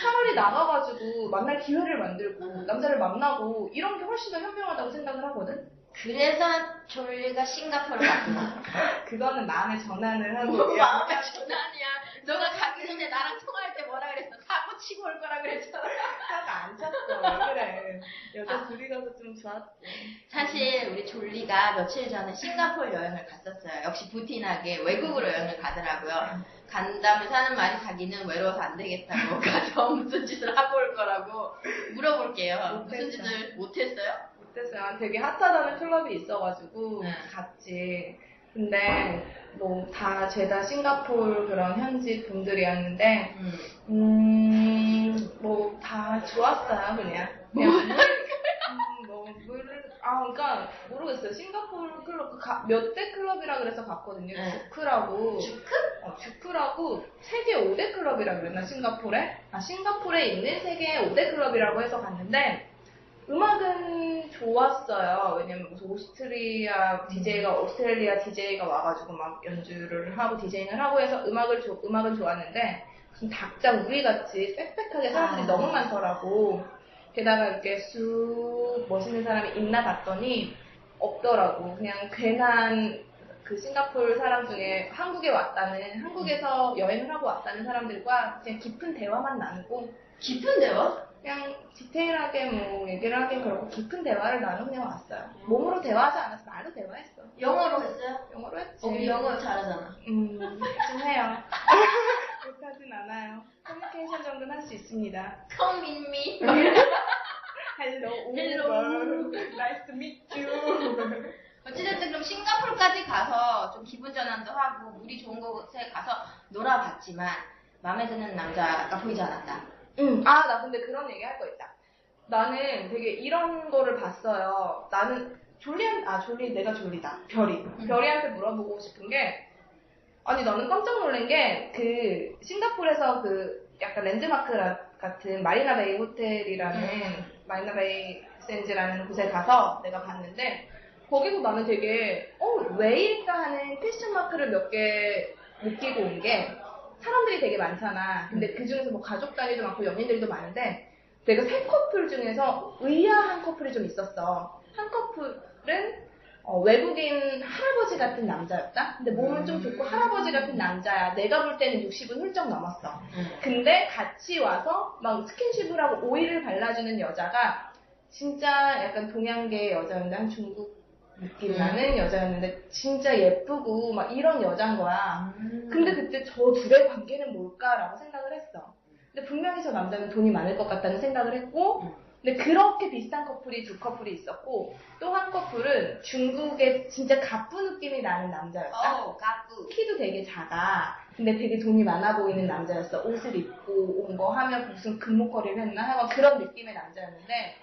S7: 차라리 나가가지고 만날 기회를 만들고 남자를 만나고 이런 게 훨씬 더 현명하다고 생각을 하거든?
S6: 그래서 졸리가 싱가포르 갔구나.
S7: 그거는 마음의 전환을 하고
S6: 마음의 전환이야. 너가 가기 전에 나랑 통화할 때 뭐라 그랬어? 사고 치고 올 거라 그랬잖아.
S7: 차가 안. 왜 그래. 여자
S6: 아.
S7: 둘이 가서 좀 좋았지.
S6: 사실 우리 졸리가 며칠 전에 싱가포르 여행을 갔었어요. 역시 부티나게 외국으로 여행을 가더라고요. 간다면서 하는 말이 자기는 외로워서 안 되겠다고 *laughs* 가서 무슨 짓을 하고 올 거라고 물어볼게요. 무슨. 짓을 못했어요?
S7: 못했어요. 되게 핫하다는 클럽이 있어가지고
S6: 네.
S7: 갔지. 근데 뭐 다 죄다 싱가포르 그런 현지 분들이었는데
S6: 음.
S7: 음뭐 다 좋았어요 그냥. 그냥 물, 음, 뭐아 그러니까 모르겠어요. 싱가포르 클럽 그몇대 클럽이라 그래서 갔거든요.
S6: 네.
S7: 주크라고.
S6: 주크?
S7: 어, 주크라고 세계 5대 클럽이라 그랬나 싱가포르에? 아 싱가포르에 있는 세계 5대 클럽이라고 해서 갔는데 음악은 좋았어요. 왜냐면 무슨 오스트리아 DJ가 오스트레일리아 DJ가 와가지고 막 연주를 하고 디제잉을 하고 해서 음악을 조- 음악은 좋았는데 무슨 닭장 우리 같이 빽빽하게 사람들이
S6: 아.
S7: 너무 많더라고. 게다가 이렇게 쑥 멋있는 사람이 있나 봤더니 없더라고. 그냥 괜한 그 싱가포르 사람 중에 한국에 왔다는 한국에서 여행을 하고 왔다는 사람들과 그냥 깊은 대화만 나누고
S6: 깊은 대화?
S7: 그냥 디테일하게 뭐 얘기를 하긴 그렇고 깊은 대화를 그냥 왔어요. 몸으로 대화하지 않아서 말로 대화했어.
S6: 영어로 했어요?
S7: 영어로 했지.
S6: 어, 우리 영어 잘하잖아.
S7: 음, 좀 해요. *laughs* 못하진 않아요. 커뮤니케이션 정도는 할 수 있습니다.
S6: Come with me. *laughs*
S7: Hello,
S6: Hello.
S7: nice to meet you. *laughs*
S6: 어찌됐든 그럼 싱가포르까지 가서 좀 기분 전환도 하고 물이 좋은 곳에 가서 놀아봤지만 마음에 드는 남자가 보이지 않았다.
S7: 응. 아, 나 근데 그런 얘기 할 거 있다. 나는 되게 이런 거를 봤어요. 나는 졸리한, 아, 졸리, 내가 졸리다. 별이. 별이한테 물어보고 싶은 게, 아니, 나는 깜짝 놀란 게, 그, 싱가포르에서 그, 약간 랜드마크 라- 같은 마리나 베이 호텔이라는, 마리나 베이 센즈라는 곳에 가서 내가 봤는데, 거기서 나는 되게, 어, 왜일까 하는 패션 마크를 몇 개 느끼고 온 게, 사람들이 되게 많잖아. 근데 그 중에서 뭐 가족 단위도 많고 연인들도 많은데 내가 세 커플 중에서 의아한 커플이 좀 있었어. 한 커플은 어, 외국인 할아버지 같은 남자였다. 근데 몸은 좀 좋고 할아버지 같은 남자야. 내가 볼 때는 60은 훌쩍 넘었어. 근데 같이 와서 막 스킨십을 하고 오일을 발라주는 여자가 진짜 약간 동양계 여자였는데 한 중국 느낌
S6: 음.
S7: 나는 여자였는데 진짜 예쁘고 막 이런 여잔 거야.
S6: 음.
S7: 근데 그때 저 둘의 관계는 뭘까라고 생각을 했어. 근데 분명히 저 남자는 돈이 많을 것 같다는 생각을 했고,
S6: 음.
S7: 근데 그렇게 비슷한 커플이 두 커플이 있었고, 또 한 커플은 중국의 진짜 가부 느낌이 나는 남자였다.
S6: 어, 까꾸.
S7: 키도 되게 작아. 근데 되게 돈이 많아 보이는 남자였어. 옷을 입고 온 거 하면 무슨 금목걸이를 했나 하고 그런 느낌의 남자였는데,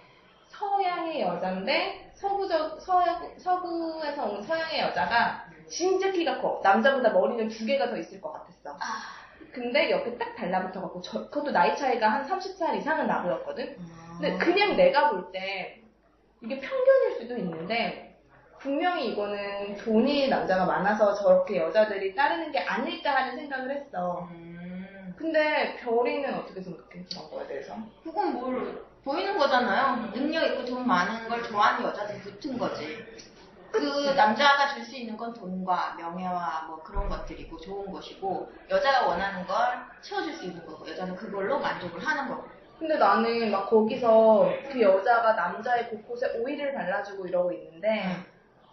S7: 서양의 여잔데, 서구적, 서양, 서구에서 온 서양의 여자가 진짜 키가 커. 남자보다 머리는 두 개가 더 있을 것 같았어. 근데 옆에 딱 달라붙어갖고 저, 그것도 나이 차이가 한 30살 이상은 나보였거든.
S6: 아.
S7: 근데 그냥 내가 볼 때 이게 편견일 수도 있는데 분명히 이거는 돈이 남자가 많아서 저렇게 여자들이 따르는 게 아닐까 하는 생각을 했어.
S6: 음.
S7: 근데 별이는 어떻게 생각해? 그런 거에 대해서?
S6: 그건 뭘 보이는 거잖아요. 능력 있고 돈 많은 걸 좋아하는 여자들 붙은 거지. 그 남자가 줄 수 있는 건 돈과 명예와 뭐 그런 것들이고 좋은 것이고 여자가 원하는 걸 채워줄 수 있는 거고 여자는 그걸로 만족을 하는 거고.
S7: 근데 나는 막 거기서 그 여자가 남자의 곳곳에 오일을 발라주고 이러고 있는데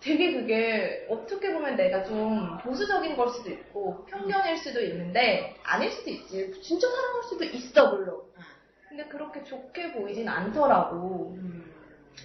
S7: 되게 그게 어떻게 보면 내가 좀 보수적인 걸 수도 있고 편견일 수도 있는데 아닐 수도 있지. 진짜 사랑할 수도 있어 물론. 근데 그렇게 좋게 보이진 않더라고.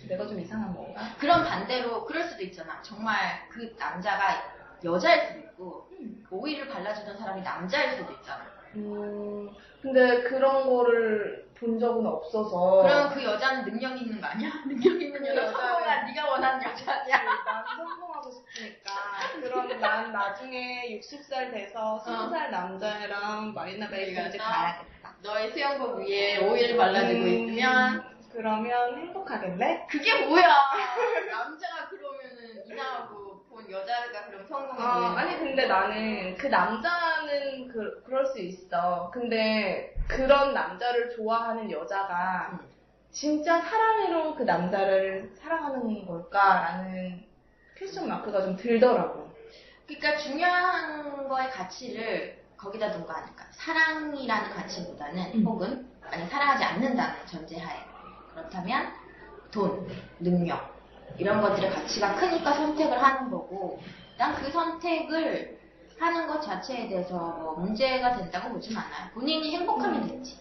S7: 내가 좀 이상한 건가?
S6: 그런 반대로 그럴 수도 있잖아. 정말 그 남자가 여자일 수도 있고 오일을 발라주던 사람이 남자일 수도 있잖아.
S7: 음, 근데 그런 거를 본 적은 없어서.
S6: 그러면 그 여자는 능력 있는 거 아니야? *laughs* 능력 있는
S7: 그
S6: 여자 성공한 네가 원하는 여자냐?
S7: 난 성공하고 싶으니까. 그럼 난 나중에 60살 돼서 20살 남자애랑 마리나 베이까지 가야겠다.
S6: 너의 수영복 위에 오일을 발라주고
S7: 음,
S6: 있으면
S7: 그러면 행복하겠네?
S6: 그게 뭐야? 남자가 그러면은 이상하고 본 여자가 그럼 성공해
S7: 아, 아니 근데 나는 그 남자는 그, 그럴 수 있어. 근데 그런 남자를 좋아하는 여자가 진짜 사랑으로 그 남자를 사랑하는 걸까라는 퀘스천 마크가 좀 들더라고.
S6: 그러니까 중요한 거의 가치를 거기다 둔거 아닐까? 사랑이라는 가치보다는
S7: 음.
S6: 혹은 아니 사랑하지 않는다는 전제하에 그렇다면 돈, 능력 이런 것들의 가치가 크니까 선택을 하는 거고 난 그 선택을 하는 것 자체에 대해서 뭐 문제가 된다고 보진 않아요. 본인이 행복하면 됐지.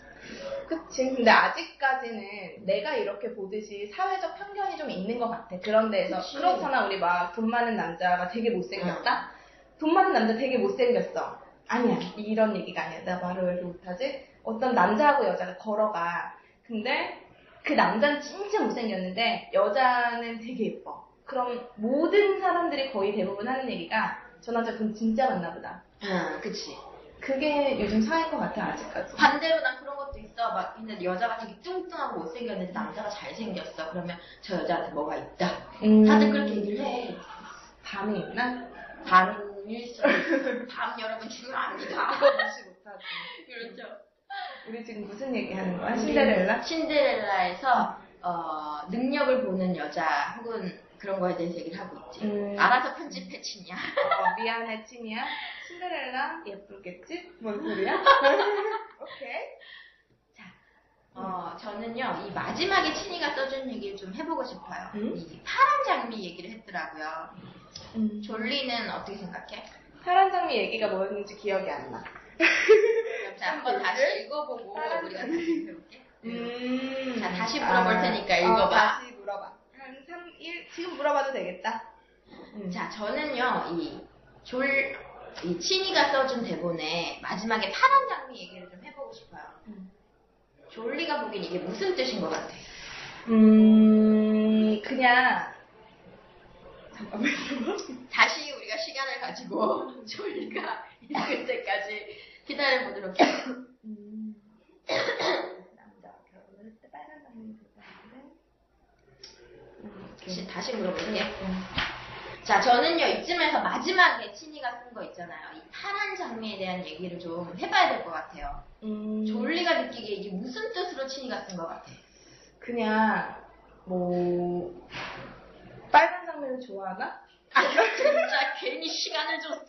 S7: 그치. 근데 아직까지는 내가 이렇게 보듯이 사회적 편견이 좀 있는 것 같아. 그런 데에서.
S6: 그치.
S7: 그렇잖아. 우리 막 돈 많은 남자가 되게 못생겼다? 돈 많은 남자 되게 못생겼어. 아니야. 이런 얘기가 아니야. 내가 말을 왜 이렇게 못하지? 어떤 남자하고 여자가 걸어가. 근데 그 남자는 진짜 못생겼는데 여자는 되게 예뻐. 그럼 모든 사람들이 거의 대부분 하는 얘기가 저 남자 돈 진짜 많나 보다.
S6: 응, 그치.
S7: 그게 요즘 사회인 것 같아, 아직까지.
S6: 반대로 난 그런 것도 있어. 막 근데 여자가 되게 뚱뚱하고 못생겼는데 남자가 잘생겼어. 그러면 저 여자한테 뭐가 있다.
S7: 음.
S6: 다들 그렇게 얘기를 해.
S7: 밤이 있나?
S6: 있어. 밤 *laughs* 여러분 중요합니다. *laughs*
S7: 그거 무시 못하지.
S6: 그렇죠.
S7: 우리 지금 무슨 얘기 하는 거야? 신데렐라?
S6: 신데렐라에서 어, 능력을 보는 여자 혹은 그런 거에 대해서 얘기를 하고 있지.
S7: 음.
S6: 알아서 편집해 치냐.
S7: 어, 미안해, 친이야. 신데렐라 예쁘겠지? 뭔 소리야? *laughs* 오케이.
S6: 어, 저는요, 이 마지막에 친이가 써준 얘기를 좀 해보고 싶어요.
S7: 음?
S6: 이 파란 장미 얘기를 했더라고요.
S7: 음.
S6: 졸리는 어떻게 생각해?
S7: 파란 장미 얘기가 뭐였는지 기억이 안 나.
S6: 자, 한번 다시 *laughs* 읽어보고 우리가. 다시 해볼게.
S7: 음.
S6: 자, 다시 물어볼 테니까
S7: 어,
S6: 읽어봐.
S7: 다시 물어봐. 한 3, 1, 지금 물어봐도 되겠다. 음.
S6: 자, 저는요, 이 졸, 이 친이가 써준 대본에 마지막에 파란 장미 얘기를 좀 해보고 싶어요.
S7: 음.
S6: 졸리가 보기엔 이게 무슨 뜻인 것 같아?
S7: 음, 그냥. 잠깐만요. *laughs*
S6: 다시 우리가 시간을 가지고 *laughs* 졸리가 읽을 때까지 기다려보도록 해요.
S7: 음. 남자 결혼을 때 빨간. 음,
S6: 다시, 다시 물어볼게. 자, 저는요, 이쯤에서 마지막에 친이가 쓴 거 있잖아요. 이 파란 장미에 대한 얘기를 좀 해봐야 될 것 같아요.
S7: 음.
S6: 졸리가 느끼기에 이게 무슨 뜻으로 친이가 쓴 것 같아?
S7: 그냥 뭐 장미를 좋아하나?
S6: 아, 진짜 괜히 시간을 줬어.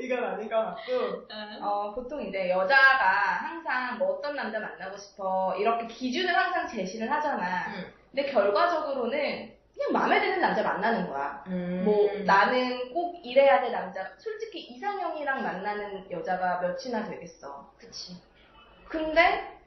S7: 이건 아닌 것 같고 어, 보통 이제 여자가 항상 뭐 어떤 남자 만나고 싶어 이렇게 기준을 항상 제시를 하잖아.
S6: 응.
S7: 근데 결과적으로는 그냥 마음에 드는 남자 만나는 거야.
S6: 음.
S7: 뭐 나는 꼭 이래야 될 남자. 솔직히 이상형이랑 만나는 여자가 몇이나 되겠어.
S6: 그치.
S7: 근데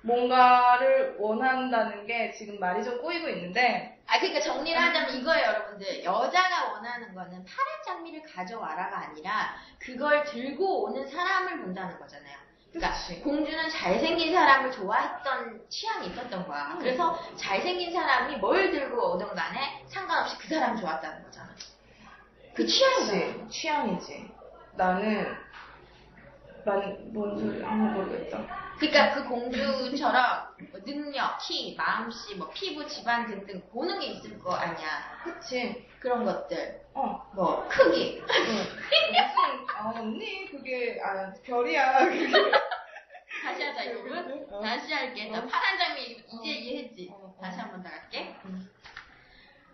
S7: 뭔가를 원한다는 게 지금 말이 좀 꼬이고 있는데
S6: 아, 그러니까 정리를 하자면 이거예요, 여러분들. 여자가 원하는 거는 파란 장미를 가져와라가 아니라 그걸 들고 오는 사람을 본다는 거잖아요. 그러니까
S7: 그치.
S6: 공주는 잘생긴 사람을 좋아했던 취향이 있었던 거야. 그래서 잘생긴 사람이 뭘 들고 오든 간에 상관없이 그 사람이 좋았다는 거잖아. 그 취향이지.
S7: 취향이지. 나는 난, 뭔 소리, 아무 모르겠다.
S6: 그러니까 그 공주처럼 뭐 능력, 키, 마음씨, 뭐 피부, 집안 등등 보는 게 있을 거 아니야.
S7: 그치.
S6: 그런 것들.
S7: 어.
S6: 뭐 크기.
S7: 무슨, 아, 언니, 그게, 아, 별이야. 그게.
S6: 다시 하자 여러분.
S7: 어.
S6: 다시 할게. 나 파란 장미 이제 이해했지. 다시 한 번 더 할게.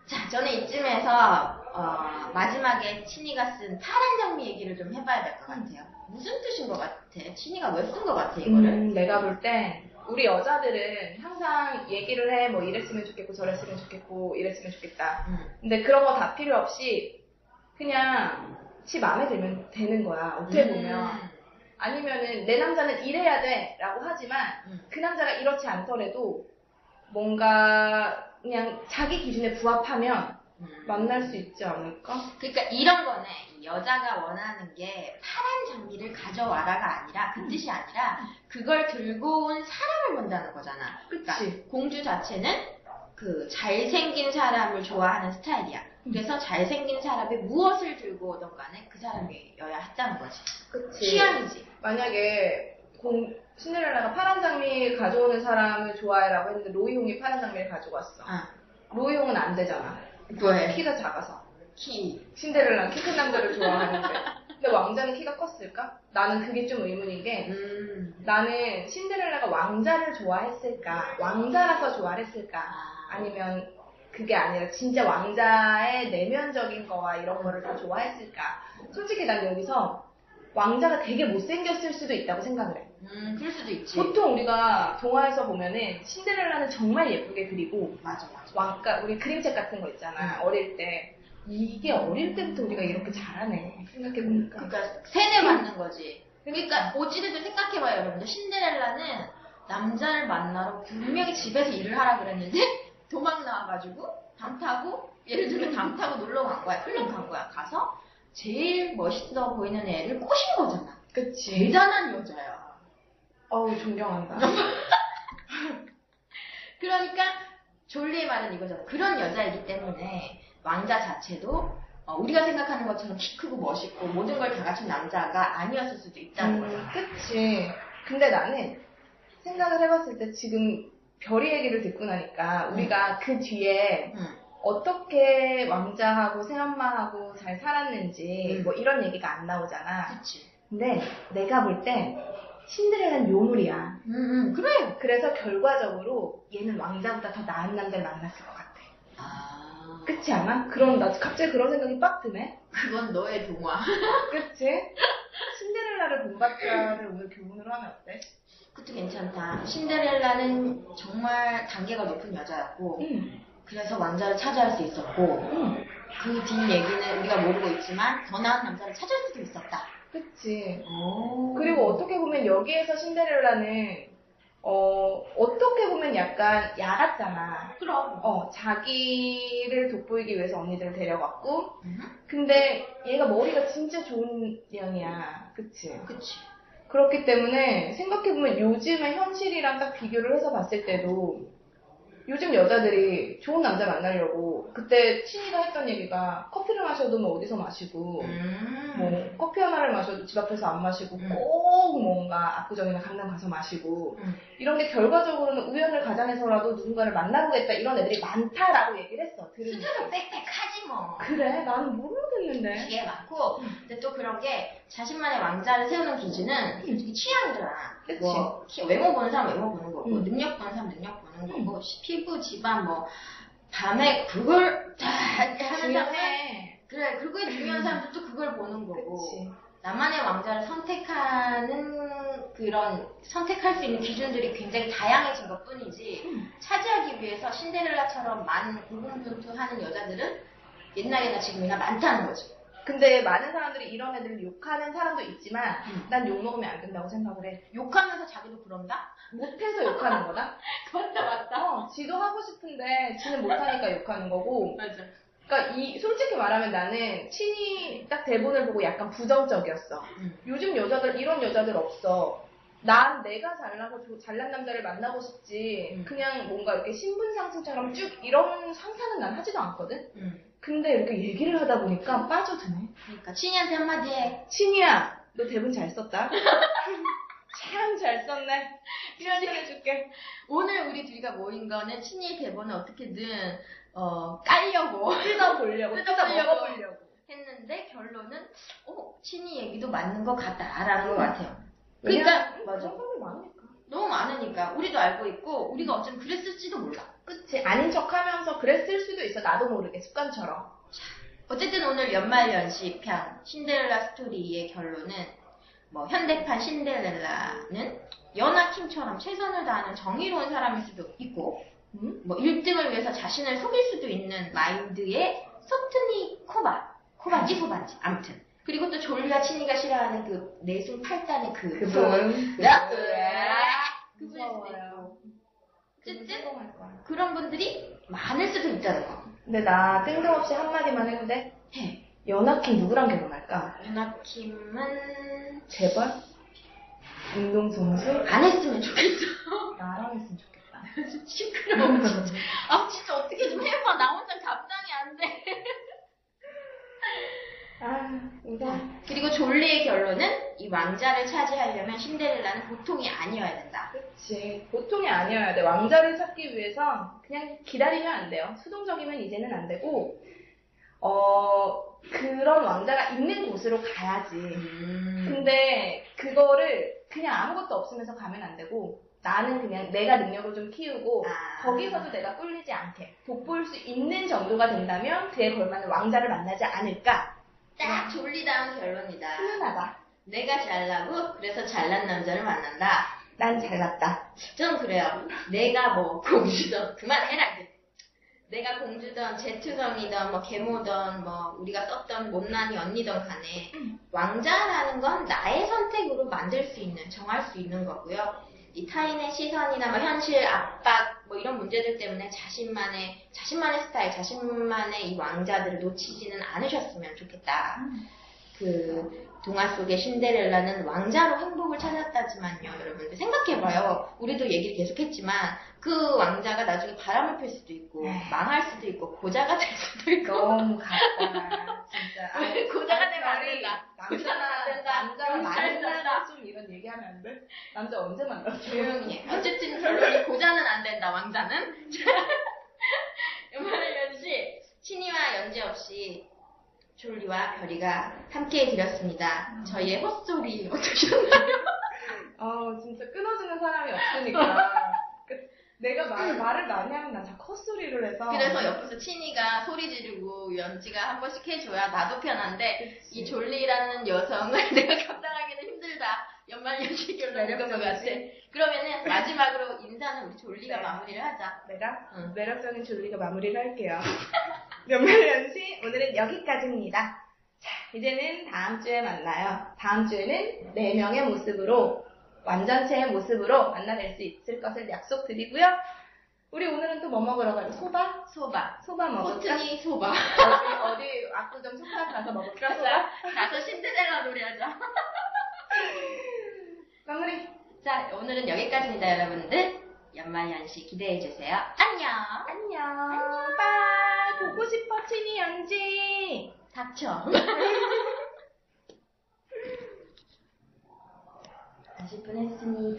S6: 자, 저는 이쯤에서 어, 마지막에 친이가 쓴 파란 장미 얘기를 좀 해봐야 될 것 같아요. 무슨 뜻인 것 같아? 친이가 왜 쓴 것 같아 이거를?
S7: 음, 내가 볼 땐, 우리 여자들은 항상 얘기를 해, 뭐 이랬으면 좋겠고, 저랬으면 좋겠고, 이랬으면 좋겠다.
S6: 음.
S7: 근데 그런 거 다 필요 없이, 그냥, 지 마음에 들면 되는 거야. 어떻게
S6: 음.
S7: 보면. 아니면은, 내 남자는 이래야 돼. 라고 하지만,
S6: 음.
S7: 그 남자가 이렇지 않더라도, 뭔가, 그냥 자기 기준에 부합하면,
S6: 음.
S7: 만날 수 있지 않을까?
S6: 그러니까 이런 거네. 이 여자가 원하는 게 파란 장미를 가져와라가 아니라 그 뜻이 아니라 그걸 들고 온 사람을 본다는 거잖아. 그러니까
S7: 그치.
S6: 공주 자체는 그 잘생긴 사람을 좋아하는 스타일이야. 그래서 잘생긴 사람이 무엇을 들고 오던 간에 그 사람이어야 했다는 거지.
S7: 그치.
S6: 취향이지.
S7: 만약에 공, 신데렐라가 파란 장미 가져오는 사람을 좋아해라고 했는데 로이홍이 파란 장미를 가져왔어.
S6: 아,
S7: 로이홍은 안 되잖아.
S6: 왜?
S7: 키가 작아서.
S6: 키.
S7: 신데렐라는 키큰 남자를 좋아하는데. 근데 왕자는 키가 컸을까? 나는 그게 좀 의문인 게
S6: 음.
S7: 나는 신데렐라가 왕자를 좋아했을까? 왕자라서 좋아했을까?
S6: 아,
S7: 아니면 그게 아니라 진짜 왕자의 내면적인 거와 이런 거를 더 좋아했을까? 솔직히 난 여기서 왕자가 되게 못생겼을 수도 있다고 생각을 해.
S6: 음, 그럴 수도 있지.
S7: 보통 우리가 동화에서 보면은 신데렐라는 정말 예쁘게 그리고
S6: 맞아, 맞아.
S7: 왕가 우리 그림책 같은 거 있잖아 어릴 때 이게 어릴 때부터 우리가 이렇게 잘하네 생각해 보니까
S6: 그러니까 세뇌 받는 거지. 그러니까 어찌됐든 생각해봐요, 여러분들. 신데렐라는 남자를 만나러 분명히 집에서 일을 하라 그랬는데 *laughs* 도망 나와가지고 담 타고 예를 들면 담 타고 놀러 간 거야, 클럽 간 거야. 가서 제일 멋있어 보이는 애를 꼬신 거잖아.
S7: 그치
S6: 대단한 여자야.
S7: 어우 존경한다 *laughs*
S6: 그러니까 졸리의 말은 이거잖아. 그런 여자이기 때문에 왕자 자체도 어, 우리가 생각하는 것처럼 키 크고 멋있고 모든 걸 다 갖춘 남자가 아니었을 수도 있다는
S7: 음,
S6: 거잖아.
S7: 그치 근데 나는 생각을 해봤을 때 지금 별이 얘기를 듣고 나니까 우리가 그 뒤에
S6: 음.
S7: 어떻게 왕자하고 새엄마하고 잘 살았는지
S6: 음.
S7: 뭐 이런 얘기가 안 나오잖아
S6: 그치.
S7: 근데 내가 볼땐 신데렐라는 요물이야
S6: 음, 음, 그래.
S7: 그래서 결과적으로 얘는 왕자보다 더 나은 남자를 만났을 것 같아.
S6: 아,
S7: 그렇지 않아? 그럼 나 갑자기 그런 생각이 빡 드네.
S6: 그건 너의 동화. *laughs*
S7: 그치? 신데렐라를 본받자를 오늘 교훈으로 하면 어때?
S6: 그것도 괜찮다. 신데렐라는 정말 단계가 높은 여자였고,
S7: 응.
S6: 그래서 왕자를 차지할 수 있었고,
S7: 응.
S6: 그뒷 얘기는 우리가 모르고 있지만, 더 나은 남자를 찾을 수도 있었다.
S7: 그치.
S6: 오.
S7: 그리고 어떻게 보면 여기에서 신데렐라는 어, 어떻게 보면 약간 야랐잖아.
S6: 그럼.
S7: 어, 자기를 돋보이기 위해서 언니들을 데려갔고,
S6: 음,
S7: 근데 얘가 머리가 진짜 좋은 년이야. 그치?
S6: 그치.
S7: 그렇기 때문에 생각해보면 요즘의 현실이랑 딱 비교를 해서 봤을 때도 요즘 여자들이 좋은 남자 만나려고 그때 친이가 했던 얘기가 커피를 마셔도 뭐 어디서 마시고
S6: 음.
S7: 뭐 커피 하나를 마셔도 집 앞에서 안 마시고
S6: 음.
S7: 꼭 뭔가 압구정이나 강남 가서 마시고
S6: 음.
S7: 이런 게 결과적으로는 우연을 가장해서라도 누군가를 만나보겠다 이런 애들이 많다라고 얘기를 했어
S6: 숫자는 빽빽하지 뭐.
S7: 그래 나는 모르겠는데
S6: 되게 많고, 근데 또 그런 게 자신만의 왕자를 세우는 기준은 솔직히 취향이잖아.
S7: 그치.
S6: 뭐 키- 외모 보는 사람 외모 보는 거고,
S7: 음.
S6: 능력 보는 사람 능력 보는 거고, 시- 피부, 집안 뭐 밤에 그걸 다 하는
S7: 중요해
S6: 그래 그게 중요한 사람도 또 그걸 보는 거고.
S7: 그치
S6: 나만의 왕자를 선택하는 그런 선택할 수 있는 기준들이 굉장히 다양해진 것 뿐이지
S7: 음.
S6: 차지하기 위해서 신데렐라처럼 많은 고군분투하는 여자들은 옛날이나 지금이나 많다는 거지.
S7: 근데 많은 사람들이 이런 애들을 욕하는 사람도 있지만
S6: 음.
S7: 난 욕 먹으면 안 된다고 생각을 해
S6: 욕하면서 자기도 그런다?
S7: 못해서 욕하는 거다 *laughs*
S6: 맞다 맞다.
S7: 어, 지도 하고 싶은데 지는 못하니까 욕하는 거고
S6: 맞아.
S7: 그러니까 이 솔직히 말하면 나는 친이 딱 대본을 보고 약간 부정적이었어.
S6: 음.
S7: 요즘 여자들 이런 여자들 없어. 난 내가 잘나서 조- 잘난 남자를 만나고 싶지.
S6: 음.
S7: 그냥 뭔가 이렇게 신분 상승처럼 쭉 이런 상상은 난 하지도 않거든.
S6: 음.
S7: 근데 이렇게 얘기를 하다 보니까 빠져드네.
S6: 그러니까 친이한테 한마디 해.
S7: 친이야, 너 대본 잘 썼다. *laughs* 참 잘 썼네. 칭찬해줄게.
S6: 오늘 우리 둘이가 모인 거는 친이의 대본을 어떻게든 어, 깔려고 *laughs*
S7: 뜯어보려고, 뜯어
S6: 뜯어보려고. 했는데 결론은 어, 친이 얘기도 맞는 것 같다라는 것 같아요. 그러니까 맞아.
S7: 많으니까.
S6: 너무 많으니까 우리도 알고 있고 우리가 어쩌면 그랬을지도 몰라.
S7: 그치. 아닌 척 하면서 그랬을 수도 있어. 나도 모르게 습관처럼.
S6: 어쨌든 오늘 연말 연시 편 신데렐라 스토리의 결론은 뭐 현대판 신데렐라는 연하킴처럼 최선을 다하는 정의로운 사람일 수도 있고
S7: 음?
S6: 뭐 1등을 위해서 자신을 속일 수도 있는 마인드의 서툰이 코바 코바인지 소바인지 아무튼 그리고 또 졸리와 친이가 싫어하는 그 내숭 팔단의 그
S7: 그분.
S6: 그 그분일 수도. 있고
S7: 거야.
S6: 그런 분들이 많을 수도 있다는 거
S7: 근데 나 뜬금없이 한마디만 돼?
S6: 해.
S7: 연하킴 누구랑 결혼할까?
S6: 연하킴은
S7: 제발? 운동 선수?
S6: 안 했으면 좋겠어
S7: 나랑 했으면 좋겠다. *laughs*
S6: 시끄러워 진짜 아 진짜 어떻게 좀 해봐 나 혼자 감당이 안 돼
S7: 아, 진짜.
S6: 그리고 졸리의 결론은 이 왕자를 차지하려면 신데렐라는 보통이 아니어야 된다
S7: 그치. 보통이 아니어야 돼. 왕자를 찾기 위해선 그냥 기다리면 안 돼요. 수동적이면 이제는 안 되고, 어, 그런 왕자가 있는 곳으로 가야지.
S6: 음.
S7: 근데 그거를 그냥 아무것도 없으면서 가면 안 되고, 나는 그냥 내가 능력을 좀 키우고,
S6: 아.
S7: 거기서도 내가 꿀리지 않게 돋보일 수 있는 정도가 된다면 그에 걸맞는 왕자를 만나지 않을까?
S6: 딱 졸리다운 결론이다
S7: 훈훈하다.
S6: 내가 잘나고 그래서 잘난 남자를 만난다
S7: 난 잘났다.
S6: 좀 그래요 내가 뭐 공주던 그만해라. 내가 공주던 제투성이던 뭐 계모던 뭐 우리가 썼던 못난이 언니던 간에 왕자라는 건 나의 선택으로 만들 수 있는 정할 수 있는 거고요. 이 타인의 시선이나 뭐 현실 압박 뭐 이런 문제들 때문에 자신만의 자신만의 스타일, 자신만의 이 왕자들을 놓치지는 않으셨으면 좋겠다. 그 동화 속의 신데렐라는 왕자로 행복을 찾았다지만요, 여러분들 생각해봐요. 우리도 얘기를 계속했지만 그 왕자가 나중에 바람을 필 수도 있고 망할 수도 있고 고자가 될 수도 있고
S7: 너무 갔다. 진짜. *laughs*
S6: 왜 고자가 되면 안 된다.
S7: 남자나
S6: 안 된다.
S7: 남자가
S6: 경찰
S7: 만나면
S6: 된다.
S7: 좀 이런 얘기하면 안 돼? 남자 언제 만났어?
S6: 조용히 해. 어쨌든 결론이 고자는 안 된다, 왕자는. *laughs* 연말연시 신이와 연재 없이 졸리와 별이가 함께 해드렸습니다. 저희의 헛소리 *laughs* 어떠셨나요?
S7: 아 진짜 끊어주는 사람이 없으니까. *laughs* 그, 내가 말, 말을 많이 하면 난 자꾸 헛소리를 해서.
S6: 그래서 옆에서 친이가 소리 지르고 연지가 한 번씩 해줘야 나도 편한데 이 졸리라는 여성을 *laughs* 내가 감당하기는 힘들다. 연말 연시 결론인 것 같아. 그러면은 마지막으로 인사는 우리 졸리가
S7: 네.
S6: 마무리를 하자.
S7: 내가
S6: 응.
S7: 매력적인 졸리가 마무리를 할게요. 연말연시 오늘은 여기까지입니다. 자, 이제는 다음 주에 만나요. 다음 주에는 4명의 모습으로, 완전체의 모습으로 만나뵐 수 있을 것을 약속드리고요. 우리 오늘은 또 뭐 먹으러 가요? 소바?
S6: 소바.
S7: 소바 먹을까?
S6: 코트니 소바.
S7: 어디, 어디, 압구정 속담 가서 먹을까? 소바?
S6: 가서 신데렐라 노래하자. *laughs*
S7: 마무리.
S6: 자, 오늘은 여기까지입니다, 여러분들. 연말연시 기대해주세요. 안녕.
S7: 안녕. 안녕. 빠이. 보고 싶어, 친이 연지.
S6: 닥쳐. *laughs* 40분 했으니